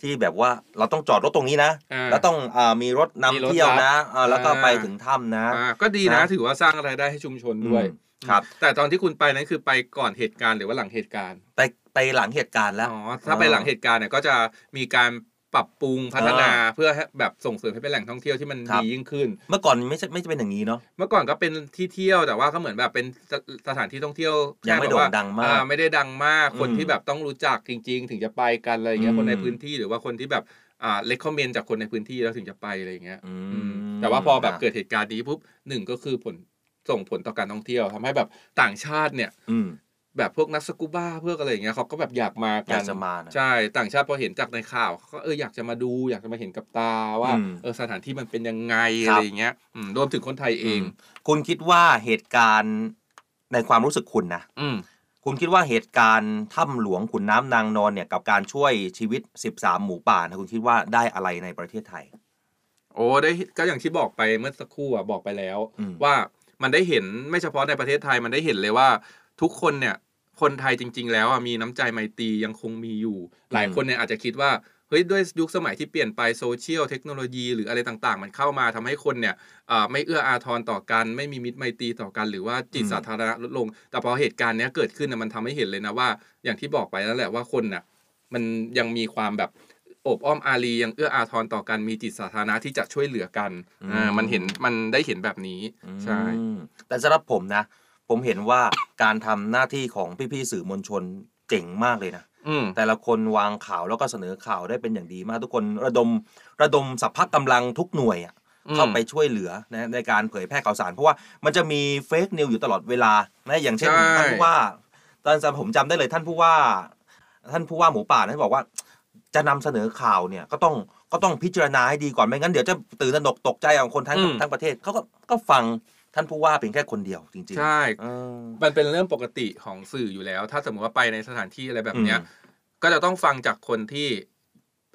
ที่แบบว่าเราต้องจอดรถตรงนี้นะอ่าแล้วต้องอามีรถนำมีรถเที่ยวนะรับอ่าแล้วก็อ่าไปถึงถ้ำนะอ่าก็ดีนะนะถือว่าสร้างรายได้ให้ชุมชนด้วยอืม ครับ แต่ตอนที่คุณไปนั้นคือไปก่อนเหตุการณ์หรือว่าหลังเหตุการณ์ ไปไปหลังเหตุการณ์แล้วอ๋อถ้าไปหลังเหตุการณ์เนี่ยก็จะมีการปรับปรุงพัฒนาเพื่อให้แบบส่งเสริมให้เป็นแหล่งท่องเที่ยวที่มันครับดียิ่งขึ้น เมื่อก่อนไม่ใช่ไม่ใช่เป็นอย่างนี้เนาะเมื่อก่อนก็เป็นที่เที่ยวแต่ว่าก็เหมือนแบบเป็นสสถานที่ท่องเที่ยวยังไม่แค่แบบว่าโด่งดังมากอ่ไม่ได้ดังมากคนอืมที่แบบต้องรู้จักจริง ๆ ถึงจะไปกันอะไรอย่างเงี้ยอืมคนในพื้นที่หรือว่าคนที่แบบอ่าเลคคอมเมนจากคนในพื้นที่แล้วถึงจะไปอะไรอย่างเงี้ยอือืมมแต่ว่าพอแบบเกิดเหตุการณ์นี้ปุ๊บหนึ่งก็คือผล ส่งผลต่อการท่องเที่ยวทำให้แบบต่างชาติเนี่ย อืมแบบพวกนักสกูบ้าพวกอะไรอย่างเงี้ยเขาก็แบบอยากมาอกัยานกจะมานะใช่ต่างชาติพอเห็นจากในข่าวเขาก็เอออยากจะมาดู อยากจะมาเห็นกับตาว่าอืมเออสถานที่มันเป็นยังไงครัอะบไรอย่างเงี้ยอืมรวมถึงคนไทยเอง คุณคิดว่าเหตุการณ์ในความรู้สึกคุณนะอืมคุณคิดว่าเหตุการณ์ถ้ำหลวงขุนน้ำนางนอนเนี่ยกับการช่วยชีวิต 13 หมูป่านะคุณคิดว่าได้อะไรในประเทศไทย โอ้ได้ก็อย่างที่บอกไปเมื่อสักครู่อะบอกไปแล้วอืมว่า มันได้เห็นไม่เฉพาะในประเทศไทยมันได้เห็นเลยว่า ทุกคนเนี่ยคนไทยจริง ๆ แล้วอะมีน้ำใจไมตรียังคงมีอยู่ หลายคนเนี่ยอาจจะคิดว่าเฮ้ยด้วยยุคสมัยที่เปลี่ยนไปโซเชียลเทคโนโลยีหรืออะไรต่างๆ มันเข้ามาทำให้คนเนี่ยไม่เอื้ออาทรต่อกัน ไม่มีมิตรไมตรีต่อกัน หรือว่าจิตสาธารณะลดลง แต่พอเหตุการณ์นี้เกิดขึ้นมันทำให้เห็นเลยนะว่า อย่างที่บอกไปนั่นแหละว่าคนน่ะมันยังมีความแบบ อบอ้อมอารียังเอื้ออาทรต่อกันมีจิตสาธารณะที่จะช่วยเหลือกันอ่ามันเห็นมันได้เห็นแบบนี้ใช่อืมแต่สำหรับผมนะ ผมเห็นว่าการทำหน้าที่ของพี่ๆสื่อมวลชนเจ๋งมากเลยนะอืมแต่ละคนวางข่าวแล้วก็เสนอข่าวได้เป็นอย่างดีมากทุกคนระดมระดมสัพพะกำลังทุกหน่วยอะอืมเข้าไปช่วยเหลือนะในการเผยแพร่ข่าวสาร เพราะว่ามันจะมีเฟกนิวอยู่ตลอดเวลานะอย่างเช่นใช่ท่านผู้ว่า ตอนผมจำได้เลยท่านผู้ว่า ท่านผู้ว่าหมูป่านะบอกว่า จะนำเสนอข่าวเนี่ยก็ต้องก็ต้องพิจารณาให้ดีก่อนไม่งั้นเดี๋ยวจะตื่นตระหนกตกใจของคนทั้งทั้งประเทศเขาก็ก็ฟังท่านผู้ว่าเพียงแค่คนเดียวจริงๆใช่ เออ มันเป็นเรื่องปกติของสื่ออยู่แล้ว ถ้าสมมติว่าไปในสถานที่อะไรแบบเนี้ยอืมก็จะต้องฟังจากคนที่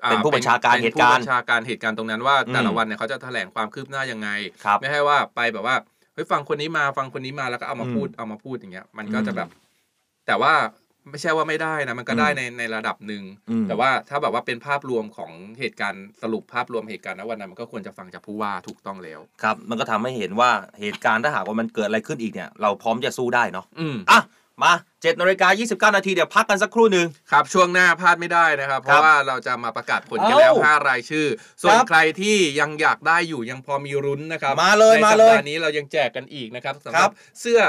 อ่เป็นผู้บัญชาการป็นเหตุการณ์ผู้บัญชาการเหตุการณ์ตรงนั้นว่าอืมแต่ละวันเนี่ยเขาจะแถลงความคืบหน้ายังไง ครับ ไม่ให้ว่าไปแบบว่าเฮ้ยฟังคนนี้มาฟังคนนี้มาแล้วก็เอามาอืมพูดเอามาพูดอย่างเงี้ย มันก็อืมจะแบบ แต่ว่า ไม่ใช่ว่าไม่ได้นะมันก็อืมได้ในในระดับหนึ่งอืมแต่ว่าถ้าแบบว่าเป็นภาพรวมของเหตุการณ์สรุปภาพรวมเหตุการณ์ณวันนั้นมันก็ควรจะฟังจากผู้ว่าถูกต้องแล้วครับ มันก็ทำให้เห็นว่าเหตุการณ์ถ้าหากว่ามันเกิดอะไรขึ้นอีกเนี่ยเราพร้อมจะสู้ได้เนาะอืมอะมา7นาฬิกา29 นาที เดี๋ยวพักกันสักครู่หนึ่งครับ ช่วงหน้าพลาดไม่ได้นะครับ เพครัราะบว่าเราจะมาประกาศผลกันเอ้าแล้ว 5 รายชื่อ ส่วนครับใครที่ยังอยากได้อยู่ยังพอมีรุ้นนะครับ มาเลยในมาสัปเลยดาห์นี้เรายังแจกกันอีกนะครับสำหครัรับบเสื้อ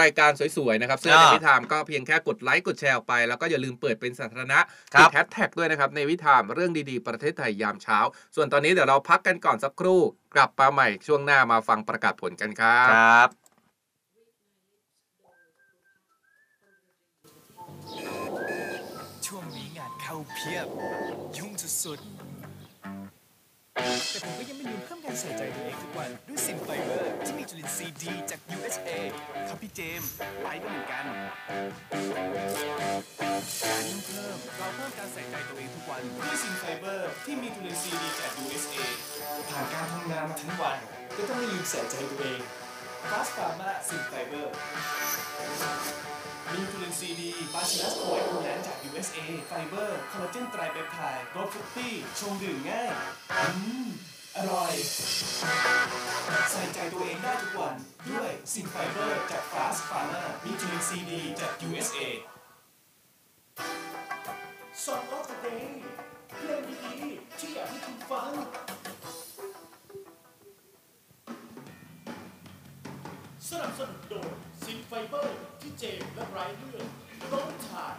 รายการสวยๆนะครับเสื้อในอ่าวิถามก็เพียงแค่กดไลค์กดแชร์ออกไป แล้วก็อย่าลืมเปิดเป็นสาธารณะครัติบดแฮชแท็กด้วยนะครับในวิถามเรื่องดีๆ ประเทศไทยยามเช้า ส่วนตอนนี้เดี๋ยวเราพักกันก่อนสักครู่ กลับมาใหม่ช่วงหน้ามาฟังประกาศผลกันครับครับช่วงนี้งานเข้าเพียบ ยุ่งสุดๆ แต่ผมก็ยังไม่ลืมเพิ่มการใส่ใจตัวเองทุกวัน ด้วยซินไฟเบอร์ ที่มีจุลินทรีย์ดีจาก USA ครับพี่เจมส์ไลฟ์ก็เหมือนกันการยิ่งเพิ่มเราเพิ่มการใส่ใจตัวเองทุกวัน ด้วยซินไฟเบอร์ที่มีจุลินทรีย์ดีจาก USA ผ่านการทำงานมาทั้งวัน ก็ต้องไม่ลืมใส่ใจตัวเองฟาสฟาร์มาซินไฟเบอร์ มีจุลินทรีย์ดี Bacillus coagulans จาก USA ไฟเบอร์คอลลาเจน tripeptide รส fruity ชงดื่มง่าย อืม อร่อย ใส่ใจตัวเองได้ทุกวันด้วยซินไฟเบอร์จากฟาสฟาร์มามีจุลินทรีย์ดีจาก USA song of day เพลงดีๆที่อยากให้คุณฟังสนับสนุนโดย ซินไฟเบอร์ที่เจมส์และไบรท์เลือกร้องถ่าย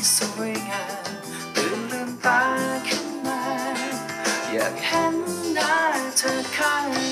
ที่สวยงามตื่นลืมตาขึ้นมา อยากเห็นหน้าเธอข้าง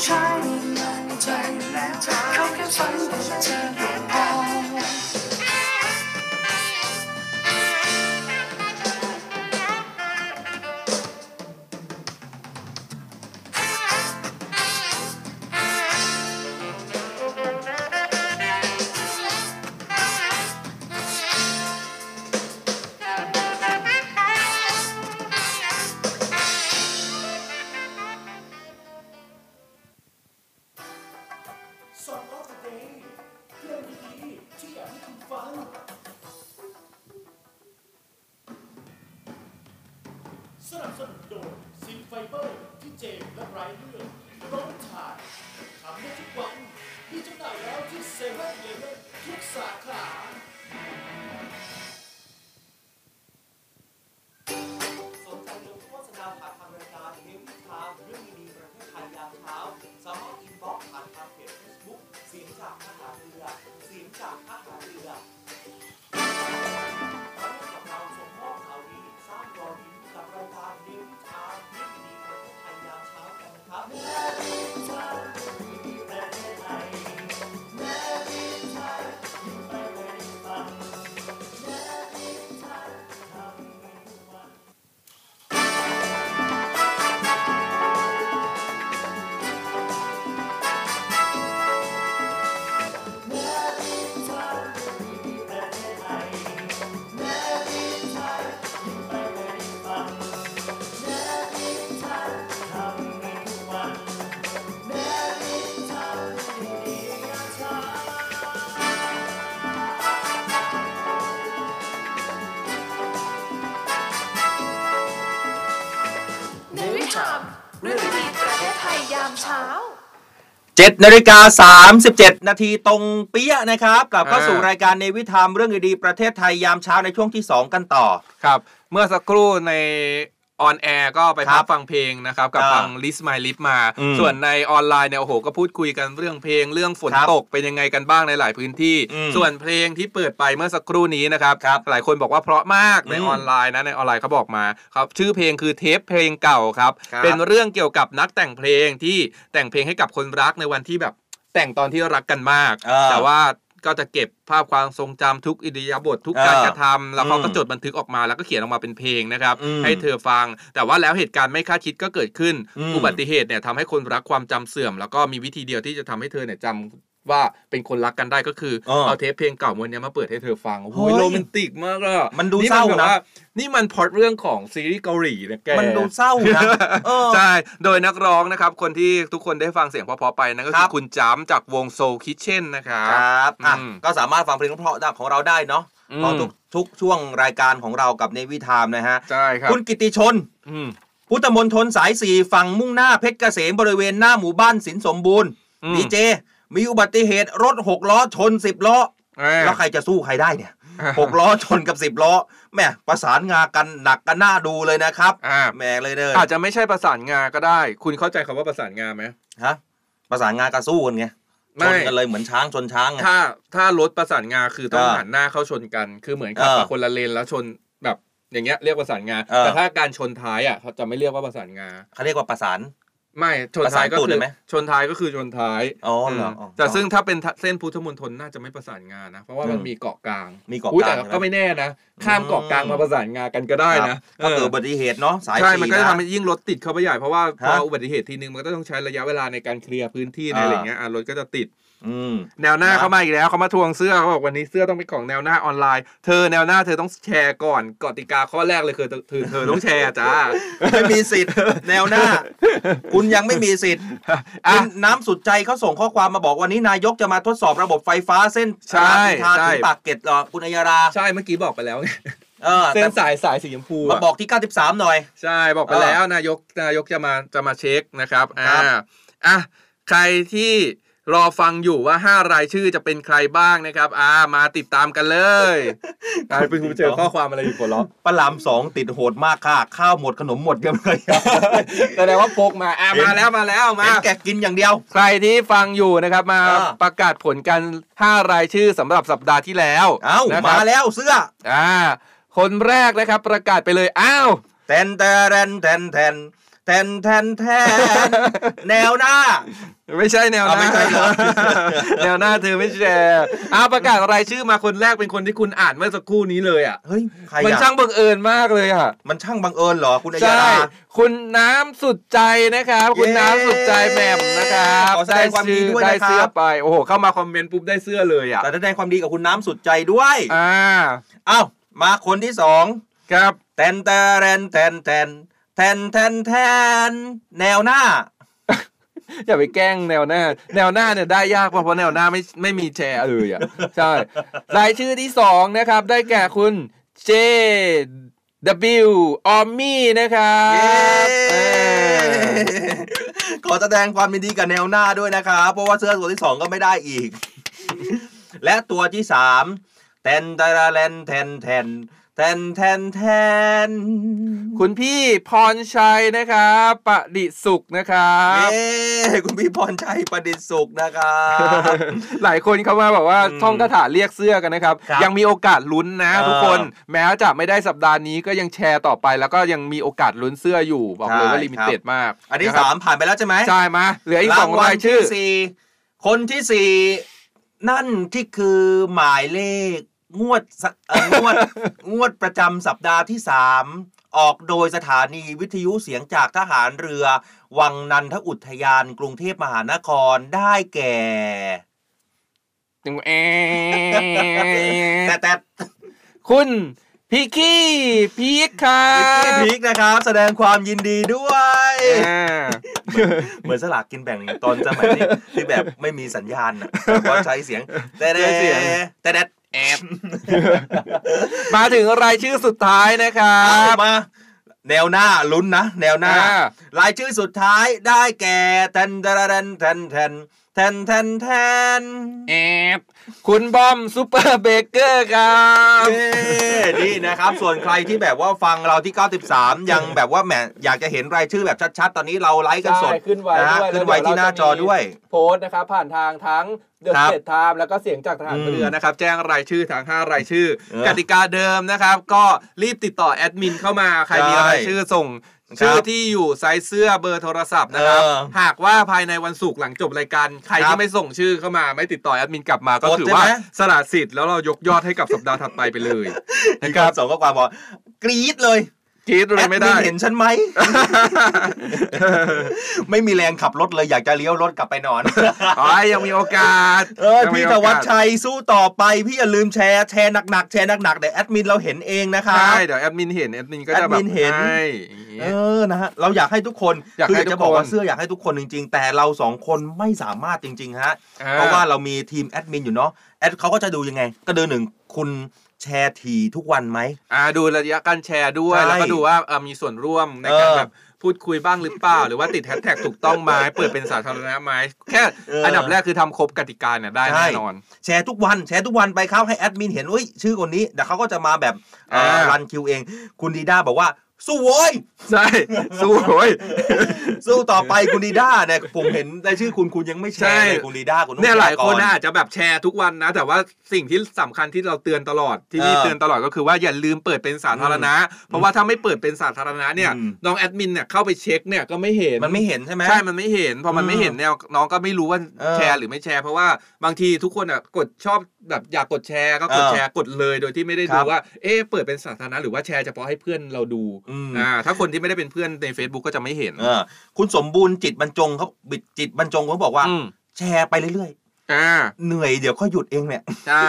เป็นผู้ชายใยามเช้า7นาฬิกา37นาทีตรงเป๊ะนะครับกลับเข้าสู่รายการ Navy Time เรื่องดีๆประเทศไทยยามเช้าในช่วงที่2กันต่อครับ เมื่อสักครู่ใน on air ก็ไปพักครับฟังเพลงนะครับ กับอ่าฟัง List My Lip มาอืมส่วนในออนไลน์เนี่ยโอ้โหก็พูดคุยกันเรื่องเพลงเรื่องฝนครับตกเป็นยังไงกันบ้างในหลายพื้นที่อืมส่วนเพลงที่เปิดไปเมื่อสักครู่นี้นะครับครับหลายคนบอกว่าเพราะมากในอืมออนไลน์นะในออนไลน์เขาบอกมาครับชื่อเพลงคือเทปเพลงเก่าครับครับ เป็นเรื่องเกี่ยวกับนักแต่งเพลงที่แต่งเพลงให้กับคนรักในวันที่แบบแต่งตอนที่รักกันมากเออแต่ว่า ก็จะเก็บภาพความทรงจำทุกอิริยาบถทุกการเออกระทำแล้วเขาก็อืมจดบันทึกออกมาแล้วก็เขียนออกมาเป็นเพลงนะครับอืมให้เธอฟัง แต่ว่าแล้วเหตุการณ์ไม่คาดคิดก็เกิดขึ้นอืมอุบัติเหตุเนี่ยทำให้คนรักความจำเสื่อม แล้วก็มีวิธีเดียวที่จะทำให้เธอเนี่ยจำ ว่าเป็นคนรักกันได้ก็คือเออเอาเทปเพลงเก่าวันนี้มาเปิดให้เธอฟังโอ้เฮ้โหยโรแมนติกมากอะมันดูเศร้าแบบนะว่านี่มันพล็อตเรื่องของซีรีส์เกาหลีนะแกมันดูเศร้านะเออใช่โดยนักร้องนะครับคนที่ทุกคนได้ฟังเสียงเพราะๆไปนั่นก็คคืรัอบคุณจ้ำจากวงโซคิ t เช่นนะครับครับอะอืมก็สามารถฟังเพลงเพราะๆของเราได้เนาะอืมของทุกทุกช่วงรายการของเรากับในวิธามนะฮะใช่ครับคุณกิติชนอืมพุทธมนทนสายสี่ฝั่งมุ่งหน้าเพชรเกษมบริเวณหน้าหมู่บ้านสินสมบูรณ์อืมดีเจ มีอุบัติเหตุรถหกล้อชนสิบล้อเอ้ยแล้วใครจะสู้ใครได้เนี่ยหกล้อชนกับสิบล้อแหม่ประสานงากันหนักกันหน้าดูเลยนะครับอ่าแหม่เลยเด้ออาจจะไม่ใช่ประสานงาก็ได้ คุณเข้าใจคำว่าประสานงาไหมฮะประสานงากันสู้กันไงชไม่นกันเลยเหมือนช้างชนช้างไงถ้าถ้ารถประสานงาคือต้องเออหันหน้าเข้าชนกัน คือเหมือนขับเออมาคนละเลนแล้วชนแบบอย่างเงี้ยเรียกประสานงาเออแต่ถ้าการชนท้ายอะเขาจะไม่เรียกว่าประสานงาเขาเรียกว่าประสาน ไม่ชนท้ายก็ประสานตูดคืเลอยไหมชนท้ายก็คือชนท้ายอ๋อเหรอมอ๋อแต่ซึ่งถ้าเป็นเส้นพุทธมณฑลน่าจะไม่ประสานงานะเพราะว่ามันอืมมีเกาะกลางมีเกาะอุ๊ยกลางแต่ใช่ไหมก็ไม่แน่นะ ข้ามเกาะกลางมาประสานงากันก็ได้ครับนะก็เกิดเอออุบัติเหตุเนาะสายใช่สี่มันก็จะนะทำให้ยิ่งรถติดเข้าไปใหญ่เพราะว่าพอฮะอุบัติเหตุทีนึงมันก็ต้องใช้ระยะเวลาในการเคลียร์พื้นที่ในอ่าอะไรเงี้ยอะรถก็จะติดอืม แนวหน้านะเขามาอีกแล้วเขามาทวงเสื้อเขาบอกวันนี้เสื้อต้องเป็นของแนวหน้าออนไลน์ เธอแนวหน้าเธอต้องแชร์ก่อนกติกาข้อแรกเลยคือเธอเธอเธอต้องแชร์จ้าไม่มีสิทธิ์ แนวหน้า คุณยังไม่มีสิทธิ์อะคุณน้ำสุดใจเขาส่งข้อความมาบอกวันนี้นายกจะมาทดสอบระบบไฟฟ้าเส้นใช่รามอินทราใช่ถึงปากเกร็ดเหรอคุณอัยยารา ใช่เมื่อกี้บอกไปแล้วไงเออเส้แต่นสายสายสีชมพูมาอะบอกที่ 93 หน่อย ใช่บอกไปแล้วนายกนายกจะมาจะมาเช็คนะครับอ่าครับอะใครที่ รอฟังอยู่ว่าห้ารายชื่อจะเป็นใครบ้างนะครับ อ่ามาติดตามกันเลยกลายเป็นคุณเจอข้อความอะไรอยู่ปวดล้อปลาหลามสองติดโหดมากค่ะ ข้าวหมดขนมหมดกันเลยแสดงว่าพกมาอ่าเห็นมาแล้วมาแล้วมาเห็นแกกินอย่างเดียว ใครที่ฟังอยู่นะครับมาอ่าประกาศผลกัน 5 รายชื่อสำหรับสัปดาห์ที่แล้วเอ้านะคมารับแล้วเสื้ออ่า คนแรกนะครับประกาศไปเลยอ้าวแทนแทนแทนแทนแทนแทนแทนแนวหน้า ไม่ใช่แนวหอ่าน้าไม่ใช่เหรอแนวหน้าเธอไม่แชร์อ้าวประกาศรายชื่อมาคนแรกเป็นคนที่คุณอ่านเมื่อสักครู่นี้เลยอะเฮ้ยใครมันอะช่างบังเอิญมากเลยอะ มันช่างบังเอิญเหรอคุณอัยยาใช่ราคุณน้ำสุดใจนะครับ คุณน้ำสุดใจแหม่มนะครับขอแสดงความดีด้วยได้นะครับเสื้อไปโอ้โหเข้ามาคอมเมนต์ปุ๊บได้เสื้อเลยอะแต่แสดงความดีกับคุณน้ำสุดใจด้วยอ่าเอ้ามาคนที่สองครับแทนแทนแทนแทน แทนแทนแทนแทนแนวหน้า อย่าไปแกล้งแนวหน้า แนวหน้าเนี่ยได้ยากเพราะแนวหน้าไม่ไม่มีแชร์เลยอะใช่รายชื่อที่สองนะครับ ได้แก่คุณ J W ออมมี่นะครับเย้เออขอแสดงความยินดีกับแนวหน้าด้วยนะครับเพราะว่าเสื้อตัวที่สองก็ไม่ได้อีก และตัวที่สามแทนตาราแลนแทนแทน แทนแทนแทน คุณพี่พรชัยนะครับประดิษฐ์สุขนะครับเย้คุณพี่พรชัยประดิษฐ์สุขนะครับหลายคนเข้ามาแบบว่าอืมท่องคาถาเรียกเสื้อกันนะครับครับยังมีโอกาสลุ้นนะเออทุกคน แม้จะไม่ได้สัปดาห์นี้ก็ยังแชร์ต่อไป แล้วก็ยังมีโอกาสลุ้นเสื้ออยู่บอกเลยว่าใช่ลิมิเต็ดมาก อันที่ะครับสามผ่านไปแล้วใช่ไหมใช่มาเหลืออีกสองวัรายชื่อที่สี่คนที่สี่นั่นที่คือหมายเลข งวดสะเอ่องวดงวดประจำสัปดาห์ที่สามออกโดยสถานีวิทยุเสียงจากทหารเรือ วังนันทอุทยานกรุงเทพมหานครได้แก่จึงแอแต่แต่คุณพี่ขี้พีคครัพี่บพีคนะครับ แสดงความยินดีด้วยอ่าเหมือนสลากกินแบ่งตอนสมัยที่ที่แบบไม่มีสัญญาณน่ะก็ใช้เสียงแต่แต่ใช้เสียงแต่ แต่แอบมาถึงรายชื่อสุดท้ายนะครับเอามาแนวหน้าลุ้นนะแนวหน้าอ่ารายชื่อสุดท้ายได้แก่แทนแทนแทนแทนแทนแทนแทนแอบคุณบอมซูเปอร์เบเกอร์ครับเย้นี่นะครับ ส่วนใครที่แบบว่าฟังเราที่ 93 ยังแบบว่าแหมอยากจะเห็นรายชื่อแบบชัดๆ ตอนนี้เราไลฟ์กันสดใช่ขึ้นไว้นะฮะด้วยขึ้นไว้ที่หน้าจอด้วย โพสต์นะครับผ่านทางทั้ง เดอะครับเ t ตไทม์แล้วก็เสียงจากทหารอืมเรือนะครับ แจ้งรายชื่อทั้ง5รายชื่อเเออกติกาเดิมนะครับ ก็รีบติดต่อแอดมินเข้ามาใครมีใช่รายชื่อส่งครับชื่อที่อยู่ไซส์เสื้อเบอร์โทรศัพท์นะครับเออหากว่าภายในวันศุกร์หลังจบรายการ ใครที่ครับไม่ส่งชื่อเข้ามาไม่ติดต่อแอดมินกลับมาก็กดถือใช่ว่าไหมสละสิทธิ์แล้วเรายกยอดให้กับสัปดาห์ถัดไปไปเลยมีการส่งข้อความบอกกรี๊ดเลย คิดเลยไม่ได้แอดมินเห็นฉันไหม ไม่มีแรงขับรถเลยอยากจะเลี้ยวรถกลับไปนอนอ๋อยังมีโอกาส เออยังมีพี่โอกาสธวัชชัยสู้ต่อไป พี่อย่าลืมแชร์แชร์หนักๆแชร์หนักๆเดี๋ยวแอดมินเราเห็นเองนะครับใช่เดี๋ยวแอดมินเห็นแอดมินก็จะแอดมินเห็นให้อย่างงี้เออนะฮะเราอยากให้ทุกคนอยากคือให้อยากจะทุกบอกว่าคนเสื้ออยากให้ทุกคนจริง ๆ แต่เราสองคนไม่สามารถจริง ๆ ฮะอ่าเพราะว่าเรามีทีมแอดมินอยู่เนาะแอดเขาก็จะดูยังไง ก็ดูหนึ่งคุณ แชร์ทีทุกวันไหมอ่าดูระยะการแชร์ด้วยใช่แล้วก็ดูว่าเอ่อมีส่วนร่วมในการเออแบบพูดคุยบ้างหรือเปล่า หรือว่าติดแฮชแท็กถูกต้องไหมเปิดเป็นสาธารณะไหมแค่เอออัอันดับแรกคือทำครบกติกาเนี่ยได้ใช่แน่นอน แชร์ทุกวันแชร์ทุกวันไปครับให้แอดมินเห็นเอ้ยชื่อคนนี้เดี๋ยวเขาก็จะมาแบบเอ่ออ่ารันคิวเอง คุณดีด้าบอกว่า สู้โว้ยใช่สู้โว้ยสู้ต่อไปคุณดีด้าเนี่ยผมเห็นในชื่อคุณคุณยังไม่แชร์เลยใช่คุณดีด้าคุณต้องเนี่ยหลายคนแชร์ก่อน่าจะแบบแชร์ทุกวันนะ แต่ว่าสิ่งที่สำคัญที่เราเตือนตลอดที่พี่เออเตือนตลอดก็คือว่าอย่าลืมเปิดเป็นสาธารณะ เพราะว่าถ้าไม่เปิดเป็นสาธารณะเนี่ยอืมน้องแอดมินเนี่ยเข้าไปเช็คเนี่ยก็ไม่เห็นมันไม่เห็นใช่ไหมใช่มันไม่เห็นพอมันอืมไม่เห็นเนี่ยน้องก็ไม่รู้ว่าเออแชร์หรือไม่แชร์เพราะว่าบางทีทุกคนอะกดชอบแบบอยากกดแชร์ก็กดเออแชร์กดเลยโดยที่ไม่ได้ครัดูบว่า เอ๊ะเปิดเป็นสาธารณะหรือว่าแชร์เฉพาะให้เพื่อนเราดูอืมอ่าถ้าคนที่ไม่ได้เป็นเพื่อนใน Facebook ก็จะไม่เห็นเออคุณสมบูรณ์จิตบรรจงเขาบิดจิตบรรจงเขาบอกว่าอืมแชร์ไปเรื่อยอ่าๆเหนื่อยเดี๋ยวค่อยหยุดเองเนี่ยใช่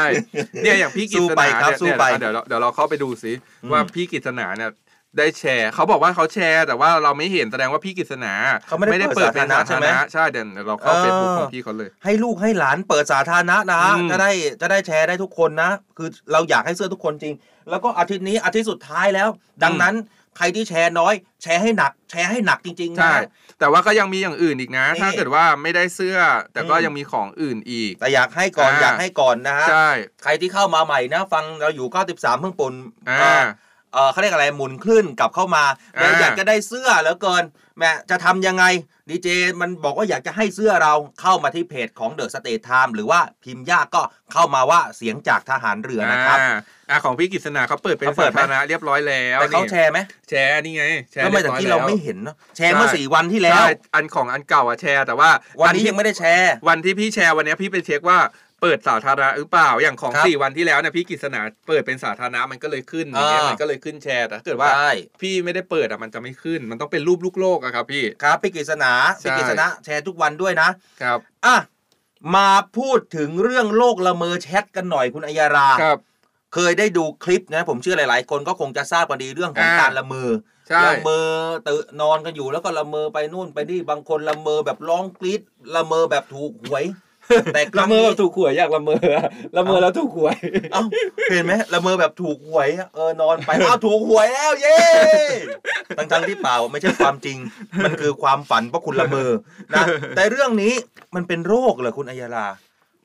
เนี่ยอย่างพี่กิสู้ษไปณาครับเนี่ยสู้เนี่ยไปเดี๋ยวเราเดี๋ยวเราเข้าไปดูสิอืมว่าพี่กิษณาเนี่ย ได้แชร์ เขาบอกว่าเขาแชร์ แต่ว่าเราไม่เห็นแสดงว่าพี่กิษณาเขาไม่ได้เปิดเป็นสาสาธารณะธารณะใช่ใช่เดี๋ยวเราเข้าเออเฟซบุ๊กของพี่เขาเลย ให้ลูกให้หลานเปิดสาธารณะนะอืมจะได้จะได้แชร์ได้ทุกคนนะ คือเราอยากให้เสื้อทุกคนจริง แล้วก็อาทิตย์นี้อาทิตย์สุดท้ายแล้ว ดังนั้นใครที่แชร์น้อย แชร์ให้หนัก แชร์ให้หนักจริงๆนะใช่แต่ว่าก็ยังมีอย่างอื่นอีกนะนี่ถ้าเกิดว่าไม่ได้เสื้อ แต่ก็อืมยังมีของอื่นอีก แต่อยากให้ก่อนอ่าอยากให้ก่อนนะฮะใช่ใครที่เข้ามาใหม่นะ ฟังเราอยู่93เพิ่งปนอ่า เอ่อเออเขาเรียกอะไรหมุนคลื่นกลับเข้ามาอ่าอยากจะได้เสื้อเหลือเกินแม่จะทำยังไงดีเจมันบอกว่าอยากจะให้เสื้อเราเข้ามาที่เพจของ The States Times หรือว่าพิมพ์ยากก็เข้ามาว่าเสียงจากทหารเรือนะครับอ่าของพี่กฤษณาเขาเปิดเป็นเขาเปิดไหมสาธารณะเรียบร้อยแล้วแต่เขานี่แชร์ไหมแชร์นี่ไงแชร์แล้วทำไมเรียแต่บร้อยที่เราแล้วไม่เห็นเนอะแชร์เมื่อใช่สี่วันที่แล้วใช่อันของอันเก่าอะแชร์แต่ว่า วันนี้ที่ยังไม่ได้แชร์ วันที่พี่แชร์วันเนี้ยพี่ไปเช็คว่า เปิดสาธารณะหรือเปล่าอย่างของครับสี่วันที่แล้วเนี่ยพี่กฤษณาเปิดเป็นสาธารณะมันก็เลยขึ้นอย่างเงี้ยอ่ามัมันก็เลยขึ้นแชร์แต่ถ้าเกิดว่าได้พี่ไม่ได้เปิดอะมันจะไม่ขึ้น มันต้องเป็นรูปลูกโลกอะครับพี่ครับพี่กฤษณาใช่พี่กฤษณะแชร์ทุกวันด้วยนะครับอะมาพูดถึงเรื่องโลกละเมอแชทกันหน่อยคุณอัยยาราครับ เคยได้ดูคลิปนะผมเชื่อหลาย ๆ คนก็คงจะทราบกันดีเรื่องของอ่าการละเมอใใช่ละเมอตื่นนอนกันอยู่แล้วก็ละเมอไปนู่นไปนี่บางคนละเมอแบบร้องกรี๊ดละเมอแบบถูกหวย แต่คละรั้งเมอนี้แบบถูกหวยอยากละเมออะละเมอแล้วถูกหวยเอ้าเห็นไหมละเมอแบบถูกหวยอะเออนอนไปเอ้าถูกหวยแล้วเย้ทั้งทั้งๆที่เปล่าไม่ใช่ความจริง มันคือความฝันเพราะคุณละเมอนะแต่เรื่องนี้มันเป็นโรคเหรอคุณอัยยาลา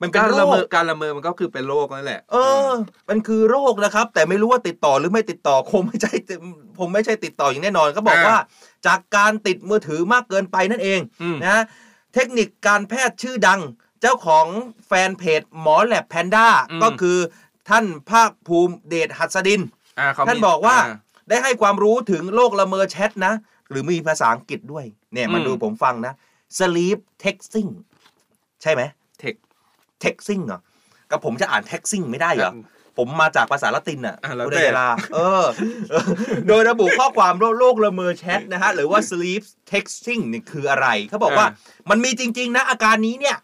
มันเป็นการโรละคเมอการละเมอมันก็คือเป็นโรคนั่นแหละ เออ มันคือโรคนะครับ แต่ไม่รู้ว่าติดต่อหรือไม่ติดต่อคงไม่ใช่คงไม่ใช่ติดต่ออย่างแน่นอน ก็บอกอ่าว่า จากการติดมือถือมากเกินไปนั่นเองอืมนะเทคนิคการแพทย์ชื่อดัง เจ้าของแฟนเพจหมอแลบแพนด้าก็คือท่านภาคภูมิเดชหัสดินอ่าเขมีท่านบอกว่าอ่ได้ให้ความรู้ถึงโรคละเมอแชทนะ หรือมีภาษาอังกฤษด้วย เนี่ยมาอืมดูผมฟังนะ sleep texting ใช่ไหมเทค texting เหรอกับผมจะอ่าน texting ไม่ได้เหรอผมมาจากภาษาละตินอะอะแล้วคุณแต่เดลาเออเออ โดยระบุข้อความโรคโรคละเมอแชทนะฮะ หรือว่า sleep texting นี่คืออะไร เขาบอกว่ามันมีจริง ๆ นะ อาการนี้เนี่ย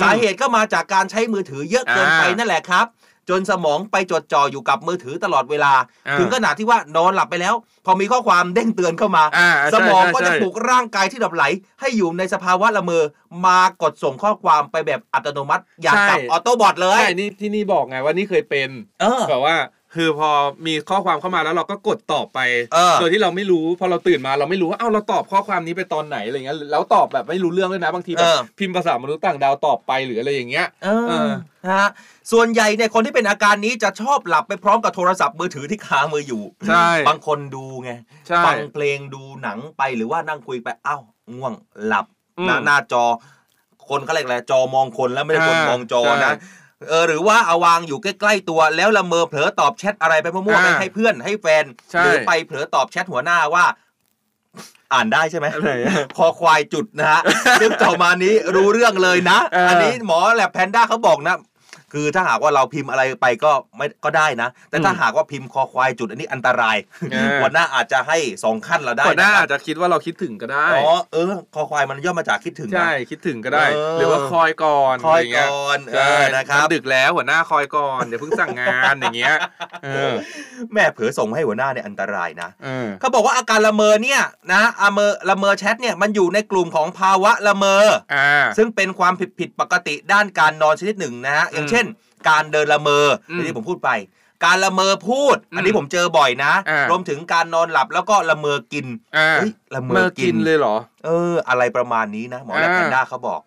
สาเหตุก็มาจากการใช้มือถือเยอะเกินไปอ่านั่นแหละครับ จนสมองไปจดจ่ออยู่กับมือถือตลอดเวลาอ่าถึงขนาดที่ว่านอนหลับไปแล้ว พอมีข้อความเด้งเตือนเข้ามาอ่าสมองก็ใช่จะใช่ปลุกร่างกายที่หลับไหล ให้อยู่ในสภาวะละเมอมากดส่งข้อความไปแบบอัตโนมัติอย่างกับออโต้บอทเลยใช่นี่ที่นี่บอกไงว่านี่เคยเป็นเออแบบว่า คือพอมีข้อความเข้ามาแล้วเราก็กดตอบไปเออโดยที่เราไม่รู้พอเราตื่นมาเราไม่รู้ว่าเอ้าเราตอบข้อความนี้ไปตอนไหนอะไรเงี้ยแล้วตอบแบบไม่รู้เรื่องด้วยนะบางทีแบเอบอพิมพ์ภาษามนุษย์ต่างดาวตอบไปหรืออะไรอย่างเงี้ยเอเอออนะฮะส่วนใหญ่เนี่ยคนที่เป็นอาการนี้จะชอบหลับไปพร้อมกับโทรศัพท์มือถือที่ค้างมืออยู่ใช่บางคนดูไงใช่ฟังเพลงดูหนังไปหรือว่านั่งคุยไปอ้าวง่วงหลับอืมหน้าหน้าจอคนเขาเรียกอะไรจอมองคนแล้วไม่ได้คนอ่ามองจอใช่นะ เออหรือว่าเอาวางอยู่ใกล้ๆตัว แล้วละเมอเผลอตอบแชทอะไรไปมั่วๆไปอ่าให้เพื่อนให้แฟนใช่หรือไปเผลอตอบแชทหัวหน้าว่า อ่านได้ใช่ไหมอะไรอะคอควายจุดนะฮะซึ่งต่อมานี้รู้เรื่องเลยนะเอออัอันนี้หมอแลบแพนด้าเขาบอกนะ คือถ้าหากว่าเราพิมพ์อะไรไปก็ไม่ก็ได้นะ แต่ถ้าหากว่าพิมพ์คอควายจุดอันนี้อันตรายเออหัวหน้าอาจจะให้สองขั้นเราได้หัวหน้าะคอารับจจะคิดว่าเราคิดถึงก็ได้อ๋อเออคอควายมันย่อมาจากคิดถึงนะใช่คิดถึงก็ได้เออหรือว่าคอยก่อนคอยะไรเงี้ก่อนเอใช่อนะครับมันดึกแล้วหัวหน้าคอยก่อนเดี๋ยวเพิ่งสั่งงานอย่างเงี้ยเออแม่เผลอส่งให้หัวหน้าเนี่ยอันตรายนะเออเขาบอกว่าอาการละเมอเนี่ยนะอาเมอละเมอแชทเนี่ยมันอยู่ในกลุ่มของภาวะละเมออ่าซึ่งเป็นความผิดผิดปกติด้านการนอนชนิดหนึ่งนะฮะอย่างเช่น การเดินละเมออมที่ผมพูดไป การละเมอพูดอืมอันนี้ผมเจอบ่อยนะอ่ารรวมถึงการนอนหลับแล้วก็ละเมอกินอ่าเฮ้ยละเมเมื่ออกิกินนเลยเหรอ เออ อะไรประมาณนี้นะหมอแลบอ่าแพนด้าเขาบอก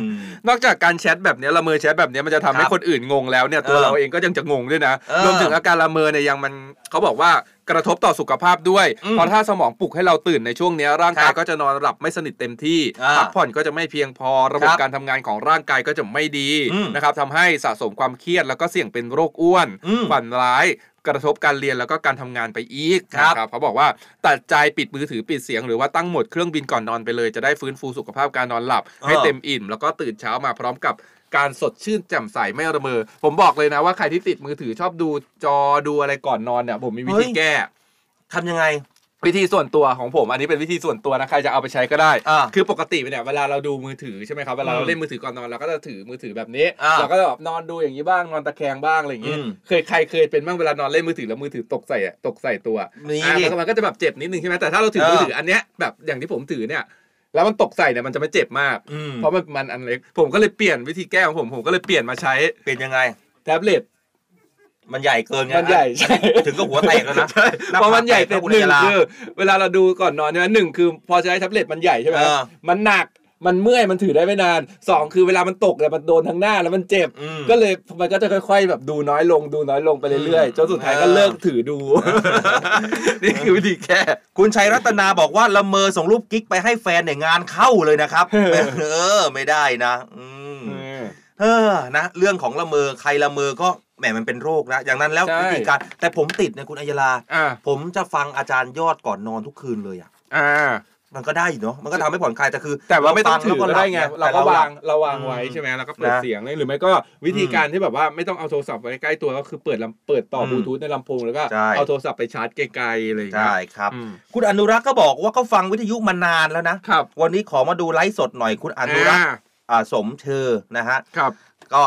อืมนอกจากการแชทแบบเนี้ยละเมอแชทแบบเนี้ยมันจะทำให้ครับคนอื่นงงแล้วเนี่ยตัวเออเราเองก็ยังจะงงด้วยนะเออรวมถึงอาการละเมอเนี่ยยังมันเขาบอกว่า กระทบต่อสุขภาพด้วยอืมเพราะถ้าสมองปลุกให้เราตื่นในช่วงเนี้ยร่างกายครับก็จะนอนหลับไม่สนิทเต็มที่อ่าพักผ่อนก็จะไม่เพียงพอระบบครับการทำงานของร่างกายก็จะไม่ดีอืมนะครับทำให้สะสมความเครียดแล้วก็เสี่ยงเป็นโรคอ้วนอืมฝันร้ายกระทบการเรียนแล้วก็การทำงานไปอีกครับนะเขาบอกว่าตัดใจปิดมือถือปิดเสียงหรือว่าตั้งโหมดเครื่องบินก่อนนอนไปเลยจะได้ฟื้นฟูสุขภาพการนอนหลับ ให้เต็มอิ่ม แล้วก็ตื่นเช้ามาพร้อมกับ การสดชื่นแจ่มใสไม่ระเมอ ผมบอกเลยนะว่าใครที่ติดมือถือชอบดูจอดูอะไรก่อนนอนเนี่ยผมมีวิธีเฮ้ยแก้ ทำยังไง วิธีส่วนตัวของผม อันนี้เป็นวิธีส่วนตัวนะใครจะเอาไปใช้ก็ได้ อ่าคือปกติเนี่ยเวลาเราดูมือถือใช่ไหมครับเวลาอืเรามเล่นมือถือก่อนนอนเราก็จะถือมือถือแบบนี้อ่าเราก็จะแบบนอนดูอย่างนี้บ้างนอนตะแคงบ้างอะไรอย่างนี้อืมเคยใครเคยเป็นบ้างเวลานอนเล่นมือถือแล้วมือถือตกใส่อะตกใส่ตัวนี่อะดิมันก็มันก็จะแบบเจ็บนิดนึงใช่ไหมแต่ถ้าเราถือเออมือถืออันเนี้ยแบบอย่างที่ผมถือเนี่ย แล้วมันตกใส่เนี่ยมันจะไม่เจ็บมากอืมเพราะมันมันอันเล็ก ผมก็เลยเปลี่ยนวิธีแก้ของผม ผมก็เลยเปลี่ยนมาใช้เป็นยังไง แท็บเล็ต มันใหญ่เกินไงมันใหญ่ใช่ ถึงก็หัวแตกแล้วนะเพราะมันใหญ่เป็เป็นหนึ่งคือเวลาเราดูก่อนนอนเนี่ยหนึ่งคือ พอใช้แท็บเล็ตมันใหญ่ใช่ไหมเออมันหนัก มันเมื่อยมันถือได้ไม่นานสองคือเวลามันตกเนี่ยมันโดนทั้งหน้าแล้วมันเจ็บ อืม ก็เลยมันก็จะค่อย ๆ แบบดูน้อยลงดูน้อยลงไปเรื่อยอืมๆจนสุดท้ายก็เลิกถือดู นี่คือวิธีแก้คุณชัยรัตนาบอกว่าละเมอส่งรูปกิ๊กไปให้แฟนเนี่ยงานเข้าเลยนะครับ เออไม่ได้นะ อืม เออนะเรื่องของละเมอใครละเมอก็แหมมันเป็นโรคนะอย่างนั้นแล้วใช่ วิธีการ แต่ผมติดนะคุณอัยยาลา อ่าผมจะฟังอาจารย์ยอดก่อนนอนทุกคืนเลยอะอ่า มันก็ได้อยู่เนาะมันก็ทำให้ผ่อนคลายแต่คือแต่ว่าไม่ต้องฟัถือก็ได้ไงแล้วเราแต่ก็หลัวาบงเราวางไว้อืมใช่ไหมแล้วก็เปิดนะเสียงเลยหรือไม่ก็วิธีอืมการที่แบบว่าไม่ต้องเอาโทรศัพท์ไว้ใกล้ตัวก็คือเปิดลำเปิดต่ออบมลูทูธในลำโพงแล้วก็ใช่เอาโทรศัพท์ไปชาร์จไกลๆอะไรอย่างเงี้ใช่ยครับอืมคุณอนุรักษ์ก็บอกว่าเขาฟังวิทยุมานานแล้วนะครับวันนี้ขอมาดูไลฟ์สดหน่อยคุณอนุรักษ์อ่าอ่าสมเชอนะฮะครับก็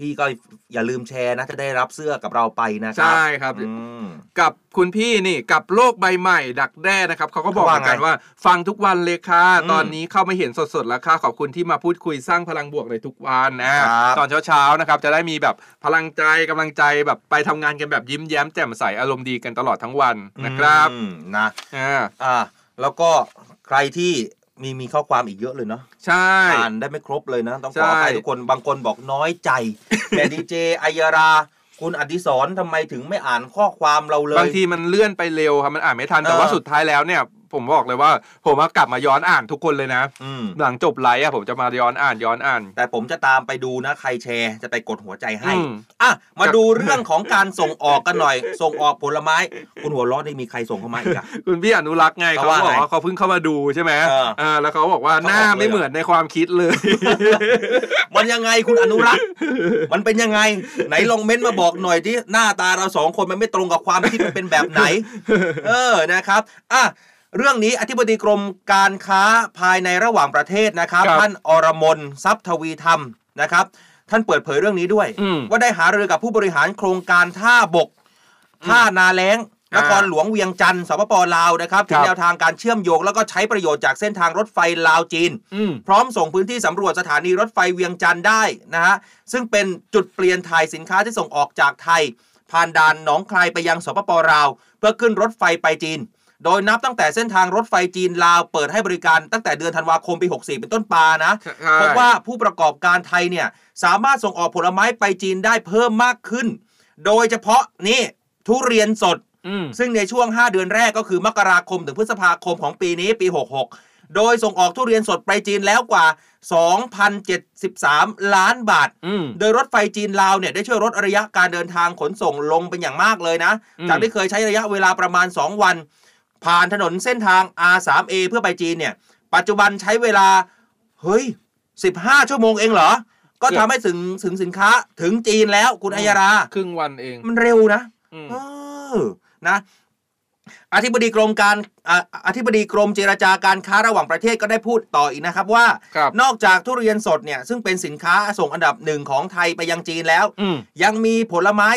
พี่ก็อย่าลืมแชร์นะจะได้รับเสื้อกับเราไปนะครัใช่ครับอืมกับคุณพี่นี่กับโลกใบใหม่ ดักแด้นะครับเขาก็บอกว่าเหมือนกันไงว่า ฟังทุกวันเลยค่ะอืมตอนนี้เข้ามาเห็นสดๆแล้วค่ะขอบคุณที่มาพูดคุยสร้างพลังบวกในทุกวันนะครับตอนเช้าๆนะครับจะได้มีแบบพลังใจกำลังใจแบบไปทำงานกันแบบยิ้มแย้มแจ่มใสอารมณ์ดีกันตลอดทั้งวันนะครับอืมนะอ่าอ่าแล้วก็ใครที่ มีมีข้อความอีกเยอะเลยเนาะใช่อ่านได้ไม่ครบเลยนะ ต้องขใช่ออภัยทุกคนบางคนบอกน้อยใจ แต่ดีเจอัยราคุณอดิศรทำไมถึงไม่อ่านข้อความเราเลย บางทีมันเลื่อนไปเร็วครับมันอ่านไม่ทันแต่เออว่าสุดท้ายแล้วเนี่ย ผมบอกเลยว่า ผมว่ากลับมาย้อนอ่านทุกคนเลยนะอืมหลังจบไลฟ์อะผมจะมาย้อนอ่านย้อนอ่าน แต่ผมจะตามไปดูนะใครแชร์จะไปกดหัวใจให้อืมอะมาดูเรื่องของการส่งออกกันหน่อย ส่งออกผลไม้ คุณหัวเร้อนได้มีใครส่งเข้ามาอีกอะคุณพี่อนุรักษ์ไงเขาเขาว่าบอกไงว่าเขาเพิ่งเข้ามาดูใช่ไหมเออเออแล้วเขาบอกว่าเขาหน้าบอกเลยไม่เหมือนในความคิดเลย มันยังไงคุณอนุรักษ์มันเป็นยังไง ไหนลองเม้นต์มาบอกหน่อยที่หน้าตาเราสองคนมันไม่ตรงกับความคิดมันเป็นแบบไหน เออนะครับอะ เรื่องนี้อธิบดีกรมการค้าภายในระหว่างประเทศนะครับ ครับท่านอรมนทรัพย์ทวีธรรมนะครับ ท่านเปิดเผยเรื่องนี้ด้วย อืมว่าได้หารือกับผู้บริหารโครงการท่าบกท่านาแล้งอ่านครหลวงเวียงจันทน์สปปลาวนะครับถึงครับ แนวทางการเชื่อมโยงแล้วก็ใช้ประโยชน์จากเส้นทางรถไฟลาวจีน อืม พร้อมลงพื้นที่สำรวจสถานีรถไฟเวียงจันทน์ใต้นะฮะซึ่งเป็นจุดเปลี่ยนถ่ายสินค้าที่ส่งออกจากไทย ผ่านด่านหนองคายไปยังสปปลาว เพื่อขึ้นรถไฟไปจีน โดยนับตั้งแต่เส้นทางรถไฟจีนลาวเปิดให้บริการตั้งแต่เดือนธันวาคมปี 64 เป็นต้นมานะใช่พบว่าผู้ประกอบการไทยเนี่ยสามารถส่งออกผลไม้ไปจีนได้เพิ่มมากขึ้น โดยเฉพาะนี่ทุเรียนสดอืมซึ่งในช่วง 5 เดือนแรกก็คือมกราคมถึงพฤษภาคมของปีนี้ปี 66 โดยส่งออกทุเรียนสดไปจีนแล้วกว่า 2,073 ล้านบาทอืมโดยรถไฟจีนลาวเนี่ยได้ช่วยลดระยะการเดินทางขนส่งลงเป็นอย่างมากเลยนะอืมจากที่เคยใช้ระยะเวลาประมาณ 2 วัน ผ่านถนนเส้นทาง R3A เพื่อไปจีนเนี่ย ปัจจุบันใช้เวลา เฮ้ย 15 ชั่วโมงเองเหรอ ก็ทำให้ถึงถึงสินค้าถึงจีนแล้วคุณอัยรา ครึ่งวันเอง มันเร็วนะอืมเออนะอธิบดีกรมการอ่าอธิบดีกรมเจรจาการค้าระหว่างประเทศก็ได้พูดต่ออีกนะครับว่าครับนอกจากทุเรียนสดเนี่ยซึ่งเป็นสินค้าส่งอันดับหนึ่งของไทยไปยังจีนแล้วอืมยังมีผลไม้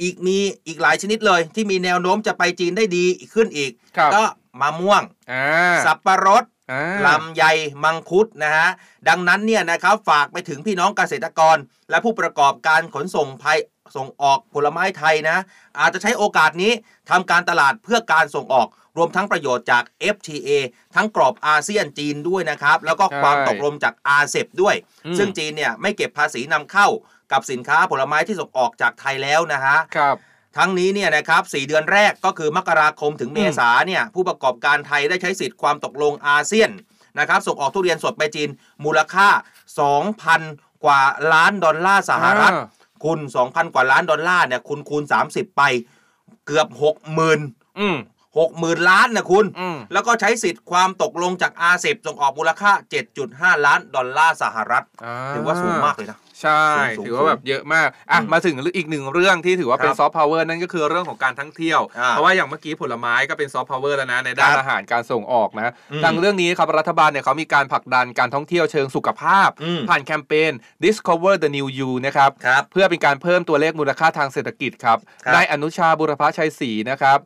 อีกมีอีกหลายชนิดเลยที่มีแนวโน้มจะไปจีนได้ดีขึ้นอีกครับก็มะม่วงอ่าสับปะรดอ่าลำไยมังคุดนะฮะ ดังนั้นเนี่ยนะครับฝากไปถึงพี่น้องเกษตรกร และผู้ประกอบการขนส่งภัยส่งออกผลไม้ไทยนะ อาจจะใช้โอกาสนี้ทำการตลาดเพื่อการส่งออกรวมทั้งประโยชน์จาก FTA ทั้งกรอบอาเซียนจีนด้วยนะครับ แล้วก็ความใช่ตกลงจากอาเซบด้วยอืมซึ่งจีนเนี่ยไม่เก็บภาษีนำเข้า กับสินค้าผลไม้ที่ส่งออกจากไทยแล้วนะฮะครับทั้งนี้เนี่ยนะครับ4เดือนแรกก็คือมกราคมถึงเมษาเนี่ยผู้ประกอบการไทยได้ใช้สิทธิ์ความตกลงอาเซียนนะครับส่งออกทุเรียนสดไปจีนมูลค่า 2,000 กว่าล้านดอลลาร์สหรัฐอ่าคุณ 2,000 กว่าล้านดอลลาร์เนี่ยคุณคูณ 30 ไปเกือบ 60,000อืม60,000ล้านนะคุณอืมแล้วก็ใช้สิทธิ์ความตกลงจากอาเซบส่งออกมูลค่า 7.5 ล้านดอลลาร์สหรัฐ ถือว่าสูงมากเลยนะ ใช่สูงๆถือว่าแบบเยอะมากอะอืมมาถึงอีกหนึ่งเรื่องที่ถือว่าเป็นครับ soft power นั่นก็คือเรื่องของการท่องเที่ยว อ่าเพราะว่าอย่างเมื่อกี้ผลไม้ก็เป็น soft power แล้วนะในด้านครับอาหารการส่งออกนะอืมทางเรื่องนี้ครับรัฐบาลเนี่ยเขามีการผลักดันการท่องเที่ยวเชิงสุขภาพ อืม ผ่านแคมเปญ Discover the New You นะครับ ครับ เพื่อเป็นการเพิ่มตัวเลขมูลค่าทางเศรษฐกิจครับครับนายอนุชาบุรพชัยศรีนะครับ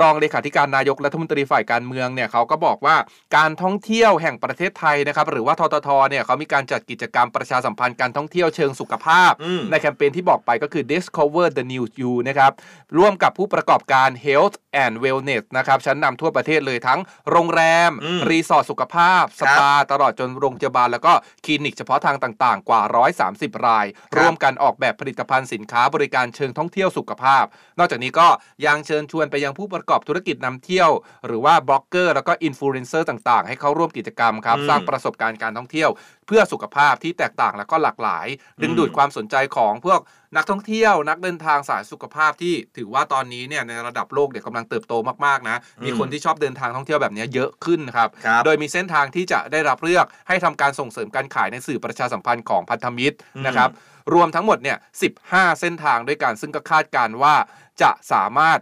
รองเลขาธิการนายกรัฐมนตรีฝ่ายการเมืองเนี่ยเขาก็บอกว่าการท่องเที่ยวแห่งประเทศไทยนะครับหรือว่าทททเนี่ยเขามีการจัดกิจกรรมประชาสัมพันธ์การท่องเที่ยวเชิงสุขภาพอืมในแคมเปญที่บอกไปก็คือ Discover the New You นะครับร่วมกับผู้ประกอบการ Health and Wellness นะครับชั้นนำทั่วประเทศเลยทั้งโรงแรมอืมรีสอร์ทสุขภาพ สปา ตลอดจนโรงพยาบาล แล้วก็คลินิกเฉพาะทางต่างๆ กว่า 130 รายครับร่วมกันออกแบบผลิตภัณฑ์สินค้าบริการเชิงท่องเที่ยวสุขภาพ นอกจากนี้ก็ยังเชิญชวนไปยังผู้ประกอบธุรกิจนำเที่ยว หรือว่าบล็อกเกอร์แล้วก็อินฟลูเอนเซอร์ต่างๆ ให้เข้าร่วมกิจกรรมครับอืมสร้างประสบการณ์การท่องเที่ยว เพื่อสุขภาพที่แตกต่างและก็หลากหลาย ดึงดูดความสนใจของพวกนักท่องเที่ยว นักเดินทางสายสุขภาพที่ถือว่าตอนนี้เนี่ยในระดับโลกเนี่ยกำลังเติบโตมากๆนะมีคนที่ชอบเดินทางท่องเที่ยวแบบนี้เยอะขึ้นครับครับโดยมีเส้นทางที่จะได้รับเลือกให้ทำการส่งเสริมการขายในสื่อประชาสัมพันธ์ของพันธมิตรอืมนะครับรวมทั้งหมดเนี่ย15 เส้นทางด้วยกันซึ่งก็คาดการณ์ว่าจะสามารถ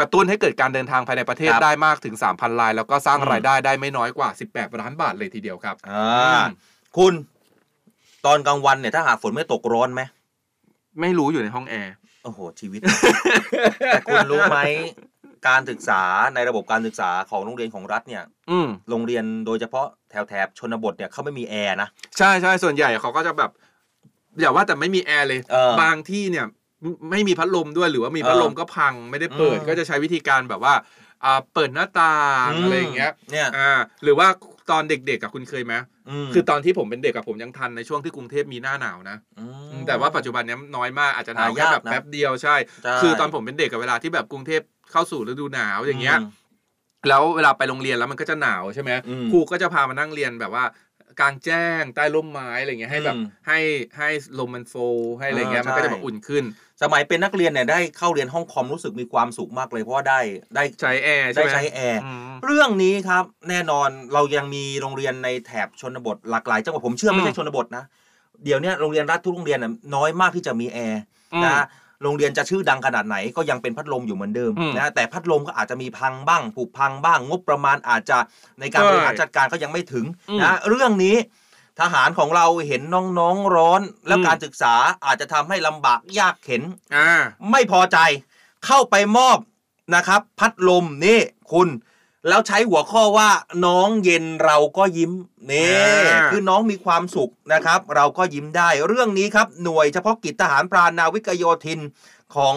กระตุ้นให้เกิดการเดินทางภายในประเทศครับ ได้มากถึง 3,000ราย แล้วก็สร้างอืมรายได้ได้ไม่น้อยกว่า 18 ล้านบาทเลยทีเดียวครับ อ่าคุณตอนกลางวันเนี่ยถ้าหากฝนไม่ตกร้อนไหมไม่รู้อยู่ในห้องแอร์ โอ้โห ชีวิต แต่คุณรู้ไหมการศึกษาในระบบการศึกษาของโรงเรียนของรัฐเนี่ย อืม โรงเรียนโดยเฉพาะแถวแถบชนบทเนี่ยเขาไม่มีแอร์นะ ใช่ใช่ส่วนใหญ่เขาก็จะแบบ อย่าว่าแต่ไม่มีแอร์เลย เออบางที่เนี่ย ไม่ไม่มีพัดลมด้วยหรือว่ามีพัดลมเออก็พังไม่ได้เปิดอืมก็จะใช้วิธีการแบบว่าอ่าเปิดหน้าต่างอะไรอย่างเงี้ยเนี่ยอ่าหรือว่าตอนเด็กๆกับคุณเคยไหมมคือตอนที่ผมเป็นเด็กกับผมยังทันในช่วงที่กรุงเทพมีหน้าหนาวนะมแต่ว่าปัจจุบันเนี้ยน้อยมากอาจจะหนาวหาแค่ยากแบบนะแป๊บเดียวใช่ใช่ คือตอนผมเป็นเด็กกับเวลาที่แบบกรุงเทพเข้าสู่ฤดูหนาวอย่างเงี้ยมแล้วเวลาไปโรงเรียนแล้วมันก็จะหนาวใช่ไหมอืมครูก็จะพามานั่งเรียนแบบว่ากลางแจ้งใต้ร่มไม้อะไรเงี้ยให้แบบอืมให้ให้ลมมันโฟลว์ให้อะไรเงี้ยอ่ามันก็จะใช่แบบอุ่นขึ้น สมัยเป็นนักเรียนเนี่ยได้เข้าเรียนห้องคอมรู้สึกมีความสุขมากเลยเพราะว่าได้ได้ใช้แอร์ใช่ได้ไหมใช้แอร์อืมเรื่องนี้ครับแน่นอนเรายังมีโรงเรียนในแถบชนบทหลากหลายจังหวัดผมเชื่อไม่ใช่อืมชนบทนะเดี๋ยวเนี้ยโรงเรียนรัฐทุกโรงเรียนน่ะน้อยมากที่จะมีแอร์อืมนะโรงเรียนจะชื่อดังขนาดไหนก็ยังเป็นพัดลมอยู่เหมือนเดิมอืมนะแต่พัดลมก็อาจจะมีพังบ้างผุพังบ้าง งบประมาณอาจจะในการใช่บริหารจัดการก็ยังไม่ถึงอืมนะเรื่องนี้ ทหารของเราเห็นน้องๆร้อน แล้วอืมการศึกษาอาจจะทำให้ลำบากยากเข็นอ่าไม่พอใจเข้าไปมอบนะครับ พัดลมนี่คุณ แล้วใช้หัวข้อว่าน้องเย็นเราก็ยิ้มนี่อ่าคือน้องมีความสุขนะครับ เราก็ยิ้มได้ เรื่องนี้ครับ หน่วยเฉพาะกิจทหารพรานนาวิกโยธินของ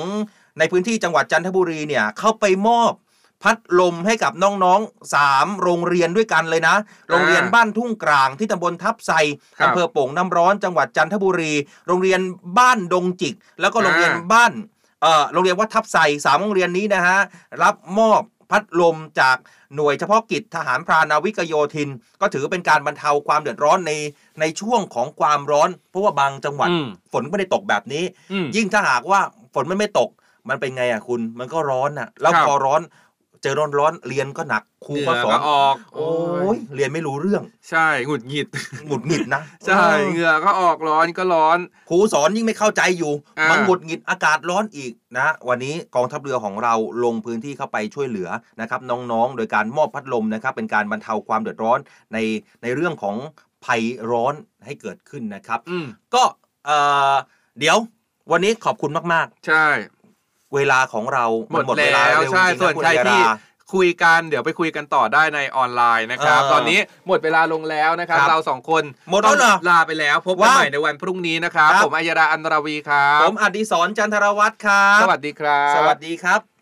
ในพื้นที่จังหวัดจันทบุรีเนี่ยเข้าไปมอบ พัดลมให้กับน้องๆสามโรงเรียนด้วยกันเลยนะ โรงเรียนบ้านทุ่งกลางที่ตำบลทับไซครับอำเภอโป่งน้ำร้อนจังหวัดจันทบุรี โรงเรียนบ้านดงจิก แล้วก็โรงเรียนอ่าบ้านเอ่อโรงเรียนวัดทับไซสามโรงเรียนนี้นะฮะรับมอบพัดลมจากหน่วยเฉพาะกิจทหารพรานนาวิกโยธิน ก็ถือเป็นการบรรเทาความเดือดร้อนในในช่วงของความร้อน เพราะว่าบางจังหวัดอืมฝนไม่ได้ตกแบบนี้อืมยิ่งถ้าหากว่าฝนมันไม่ตก มันเป็นไงอะคุณ มันก็ร้อนอะ แล้วครับพอร้อน เจอร้อนร้อนๆเรียนก็หนักครูเหงื่ก็อสอก็นออก โอ้ยเรียนไม่รู้เรื่อง ใช่หงุดหงิดหงุดหงิดนะใช่เหงื่อก็ออกร้อนก็ร้อนครูสอนยิ่งไม่เข้าใจอยู่อ่ามัมันหงุดหงิดอากาศร้อนอีกนะ วันนี้กองทัพเรือของเราลงพื้นที่เข้าไปช่วยเหลือนะครับน้องๆ โดยการมอบพัดลมนะครับเป็นการบรรเทาความเดือดร้อนในในเรื่องของภัยร้อนให้เกิดขึ้นนะครับอืมก็เอ่อเดี๋ยววันนี้ขอบคุณมากใช่ๆ เวลาของเราหมดนเวแล้วเร็ใช่จริงๆะส่วนณใครอัยที่ราคุยกันเดี๋ยวไปคุยกันต่อได้ในออนไลน์นะครับเออตอนนี้หมดเวลาลงแล้วนะครับครับเราสองคนหมดแล้วเหรอต้องลาไปแล้ว พบกันว้าวใหม่ในวันพรุ่งนี้นะครับครับ ผมอัยราอันราวีครับ ผมอดิศรจันทรวัตรครับ สวัสดีครับ สวัสดีครับ